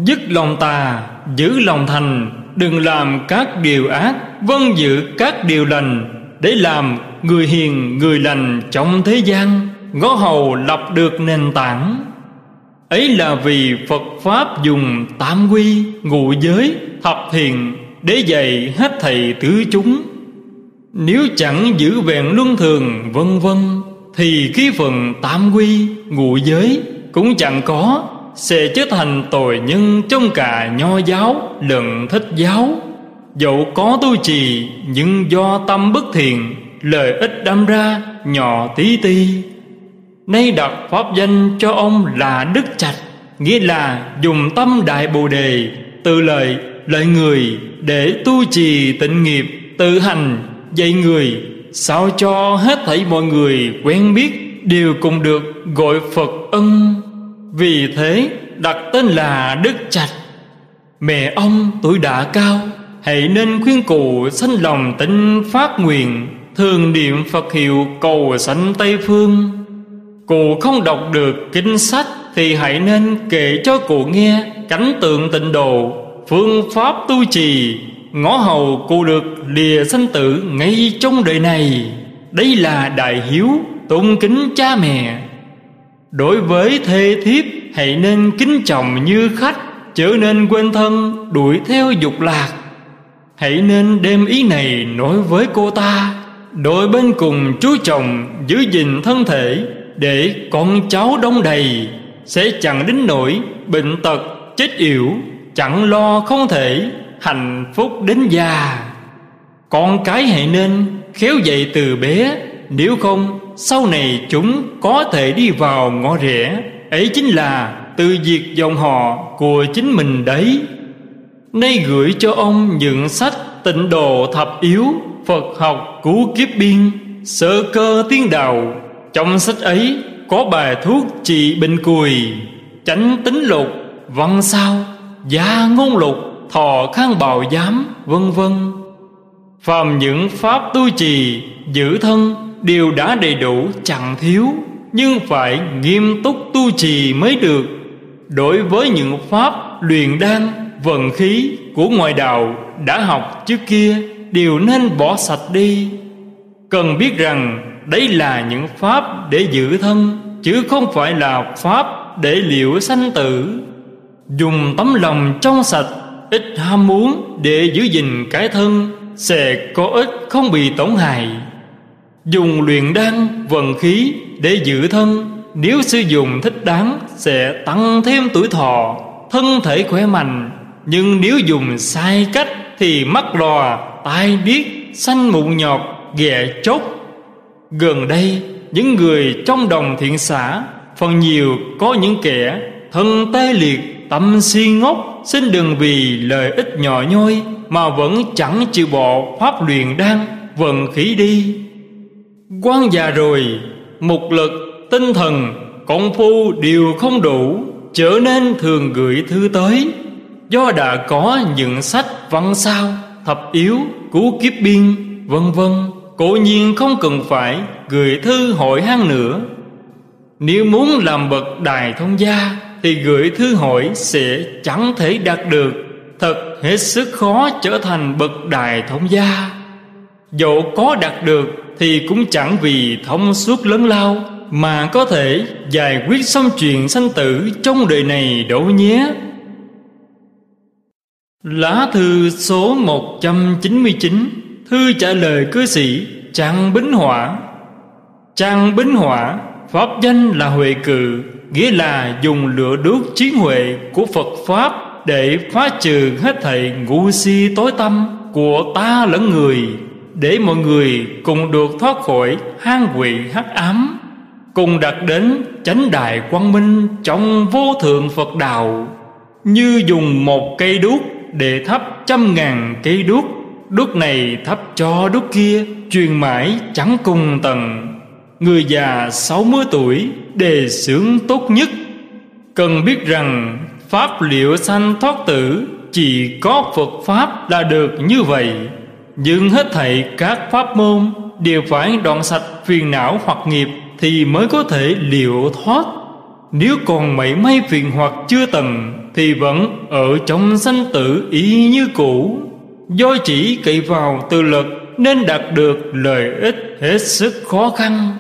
Dứt lòng tà Giữ lòng thành Đừng làm các điều ác Vâng giữ các điều lành Để làm người hiền người lành trong thế gian Ngó hầu lập được nền tảng. Ấy là vì Phật Pháp dùng tam quy Ngụ giới, thập thiền Để dạy hết thầy tứ chúng. Nếu chẳng giữ vẹn luân thường vân vân Thì khí phần tam quy, ngụ giới Cũng chẳng có. Sẽ trở thành tội nhân trong cả nho giáo lẫn thích giáo. Dẫu có tu trì, Nhưng do tâm bất thiện Lời ích đâm ra, nhỏ tí ti. Nay đặt pháp danh cho ông là Đức Trạch Nghĩa là dùng tâm đại bồ đề, Tự lợi lợi người Để tu trì tịnh nghiệp, Tự hành, dạy người. Sao cho hết thảy mọi người quen biết, Đều cùng được gọi Phật ân. Vì thế, đặt tên là Đức Trạch Mẹ ông tuổi đã cao, Hãy nên khuyên cụ sanh lòng tịnh phát nguyện, Thường niệm Phật hiệu cầu sanh Tây Phương. Cụ không đọc được kinh sách Thì hãy nên kể cho cụ nghe Cảnh tượng tịnh độ, Phương pháp tu trì, Ngõ hầu cụ được lìa sanh tử Ngay trong đời này. Đây là đại hiếu Tôn kính cha mẹ. Đối với thê thiếp, Hãy nên kính trọng như khách, Chớ nên quên thân, Đuổi theo dục lạc. Hãy nên đem ý này nói với cô ta. Đôi bên cùng chú chồng giữ gìn thân thể Để con cháu đông đầy Sẽ chẳng đến nỗi bệnh tật, chết yểu, Chẳng lo không thể hạnh phúc đến già. Con cái hãy nên khéo dậy từ bé, Nếu không sau này chúng có thể đi vào ngõ rẽ. Ấy chính là từ diệt dòng họ của chính mình đấy. Nay gửi cho ông những sách tịnh độ thập yếu, Phật học cứu kiếp biên, Sơ cơ tiên đạo. Trong sách ấy có bài thuốc trị bệnh cùi Tránh tính lục, Văn sao, Gia ngôn lục, Thọ khang bào giám, Vân vân. Phàm những pháp tu trì, Giữ thân Đều đã đầy đủ chẳng thiếu, Nhưng phải nghiêm túc tu trì mới được. Đối với những pháp luyện đan, Vận khí của ngoài đạo Đã học trước kia, Đều nên bỏ sạch đi. Cần biết rằng Đấy là những pháp để giữ thân, Chứ không phải là pháp để liệu sanh tử. Dùng tấm lòng trong sạch, Ít ham muốn để giữ gìn cái thân, Sẽ có ích không bị tổn hại. Dùng luyện đan vận khí để giữ thân. Nếu sử dụng thích đáng Sẽ tăng thêm tuổi thọ Thân thể khỏe mạnh. Nhưng nếu dùng sai cách Thì mắt lòa, tai điếc, sanh mụn nhọt, ghẹ chốt. Gần đây Những người trong đồng thiện xã Phần nhiều có những kẻ Thân tê liệt Tâm si ngốc Xin đừng vì lợi ích nhỏ nhoi Mà vẫn chẳng chịu bỏ pháp luyện đan Vận khí đi quan già rồi Mục lực, tinh thần Công phu đều không đủ Trở nên thường gửi thư tới. Do đã có những sách văn sao Thập yếu, cứu kiếp biên Vân vân Cố nhiên không cần phải gửi thư hội hang nữa. Nếu muốn làm bậc đài thông gia Thì gửi thư hội sẽ chẳng thể đạt được. Thật hết sức khó trở thành bậc đài thông gia. Dẫu có đạt được thì cũng chẳng vì thông suốt lớn lao Mà có thể giải quyết xong chuyện sanh tử Trong đời này đâu nhé. Lá thư số 199 Thư trả lời cư sĩ Trang Bính Hỏa. Trang Bính Hỏa, Pháp danh là Huệ Cự, Nghĩa là dùng lửa đốt trí huệ của Phật Pháp Để phá trừ hết thảy ngu si tối tâm Của ta lẫn người. Để mọi người cùng được thoát khỏi hang quỷ hắc ám, Cùng đạt đến chánh đại quang minh Trong vô thượng Phật đạo, Như dùng một cây đuốc để thắp trăm ngàn cây đuốc Đuốc này thắp cho đuốc kia Truyền mãi chẳng cùng tầng. Người già sáu mươi tuổi Đề xướng tốt nhất, Cần biết rằng Pháp liệu sanh thoát tử Chỉ có Phật Pháp là được như vậy dừng hết thảy các pháp môn Đều phải đoạn sạch phiền não hoặc nghiệp Thì mới có thể liệu thoát. Nếu còn mảy may phiền hoặc chưa tầng Thì vẫn ở trong sanh tử y như cũ. Do chỉ cậy vào tự lực Nên đạt được lợi ích hết sức khó khăn.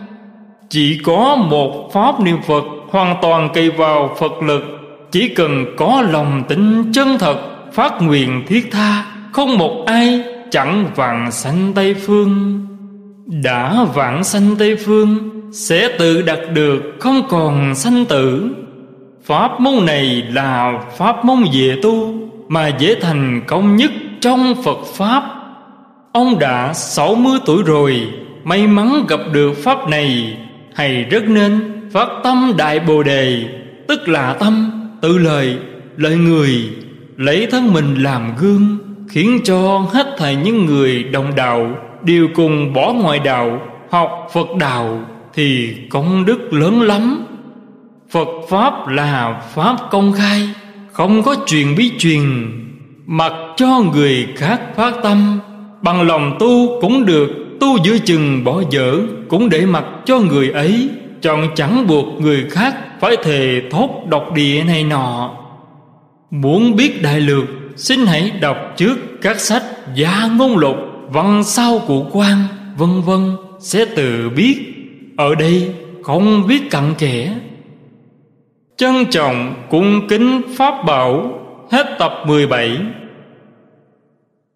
Chỉ có một pháp niệm Phật Hoàn toàn cậy vào Phật lực, Chỉ cần có lòng tin chân thật, Phát nguyện thiết tha, Không một ai chẳng vạn sanh Tây Phương. Đã vạn sanh Tây Phương Sẽ tự đạt được không còn sanh tử. Pháp môn này là pháp môn về tu Mà dễ thành công nhất trong Phật Pháp. Ông đã 60 tuổi rồi May mắn gặp được Pháp này. Hay rất nên phát tâm Đại Bồ Đề Tức là tâm, tự lời, lời người Lấy thân mình làm gương. Khiến cho hết thảy những người đồng đạo Đều cùng bỏ ngoài đạo, Học Phật đạo Thì công đức lớn lắm. Phật Pháp là Pháp công khai, Không có truyền bí truyền. Mặc cho người khác phát tâm, Bằng lòng tu cũng được, Tu giữa chừng bỏ dở Cũng để mặc cho người ấy, Chọn chẳng buộc người khác Phải thề thốt độc địa này nọ. Muốn biết đại lược Xin hãy đọc trước các sách Gia ngôn lục, Văn sau của quan Vân vân, Sẽ tự biết. Ở đây không biết cặn kẽ. Trân trọng cung kính Pháp bảo, Hết tập 17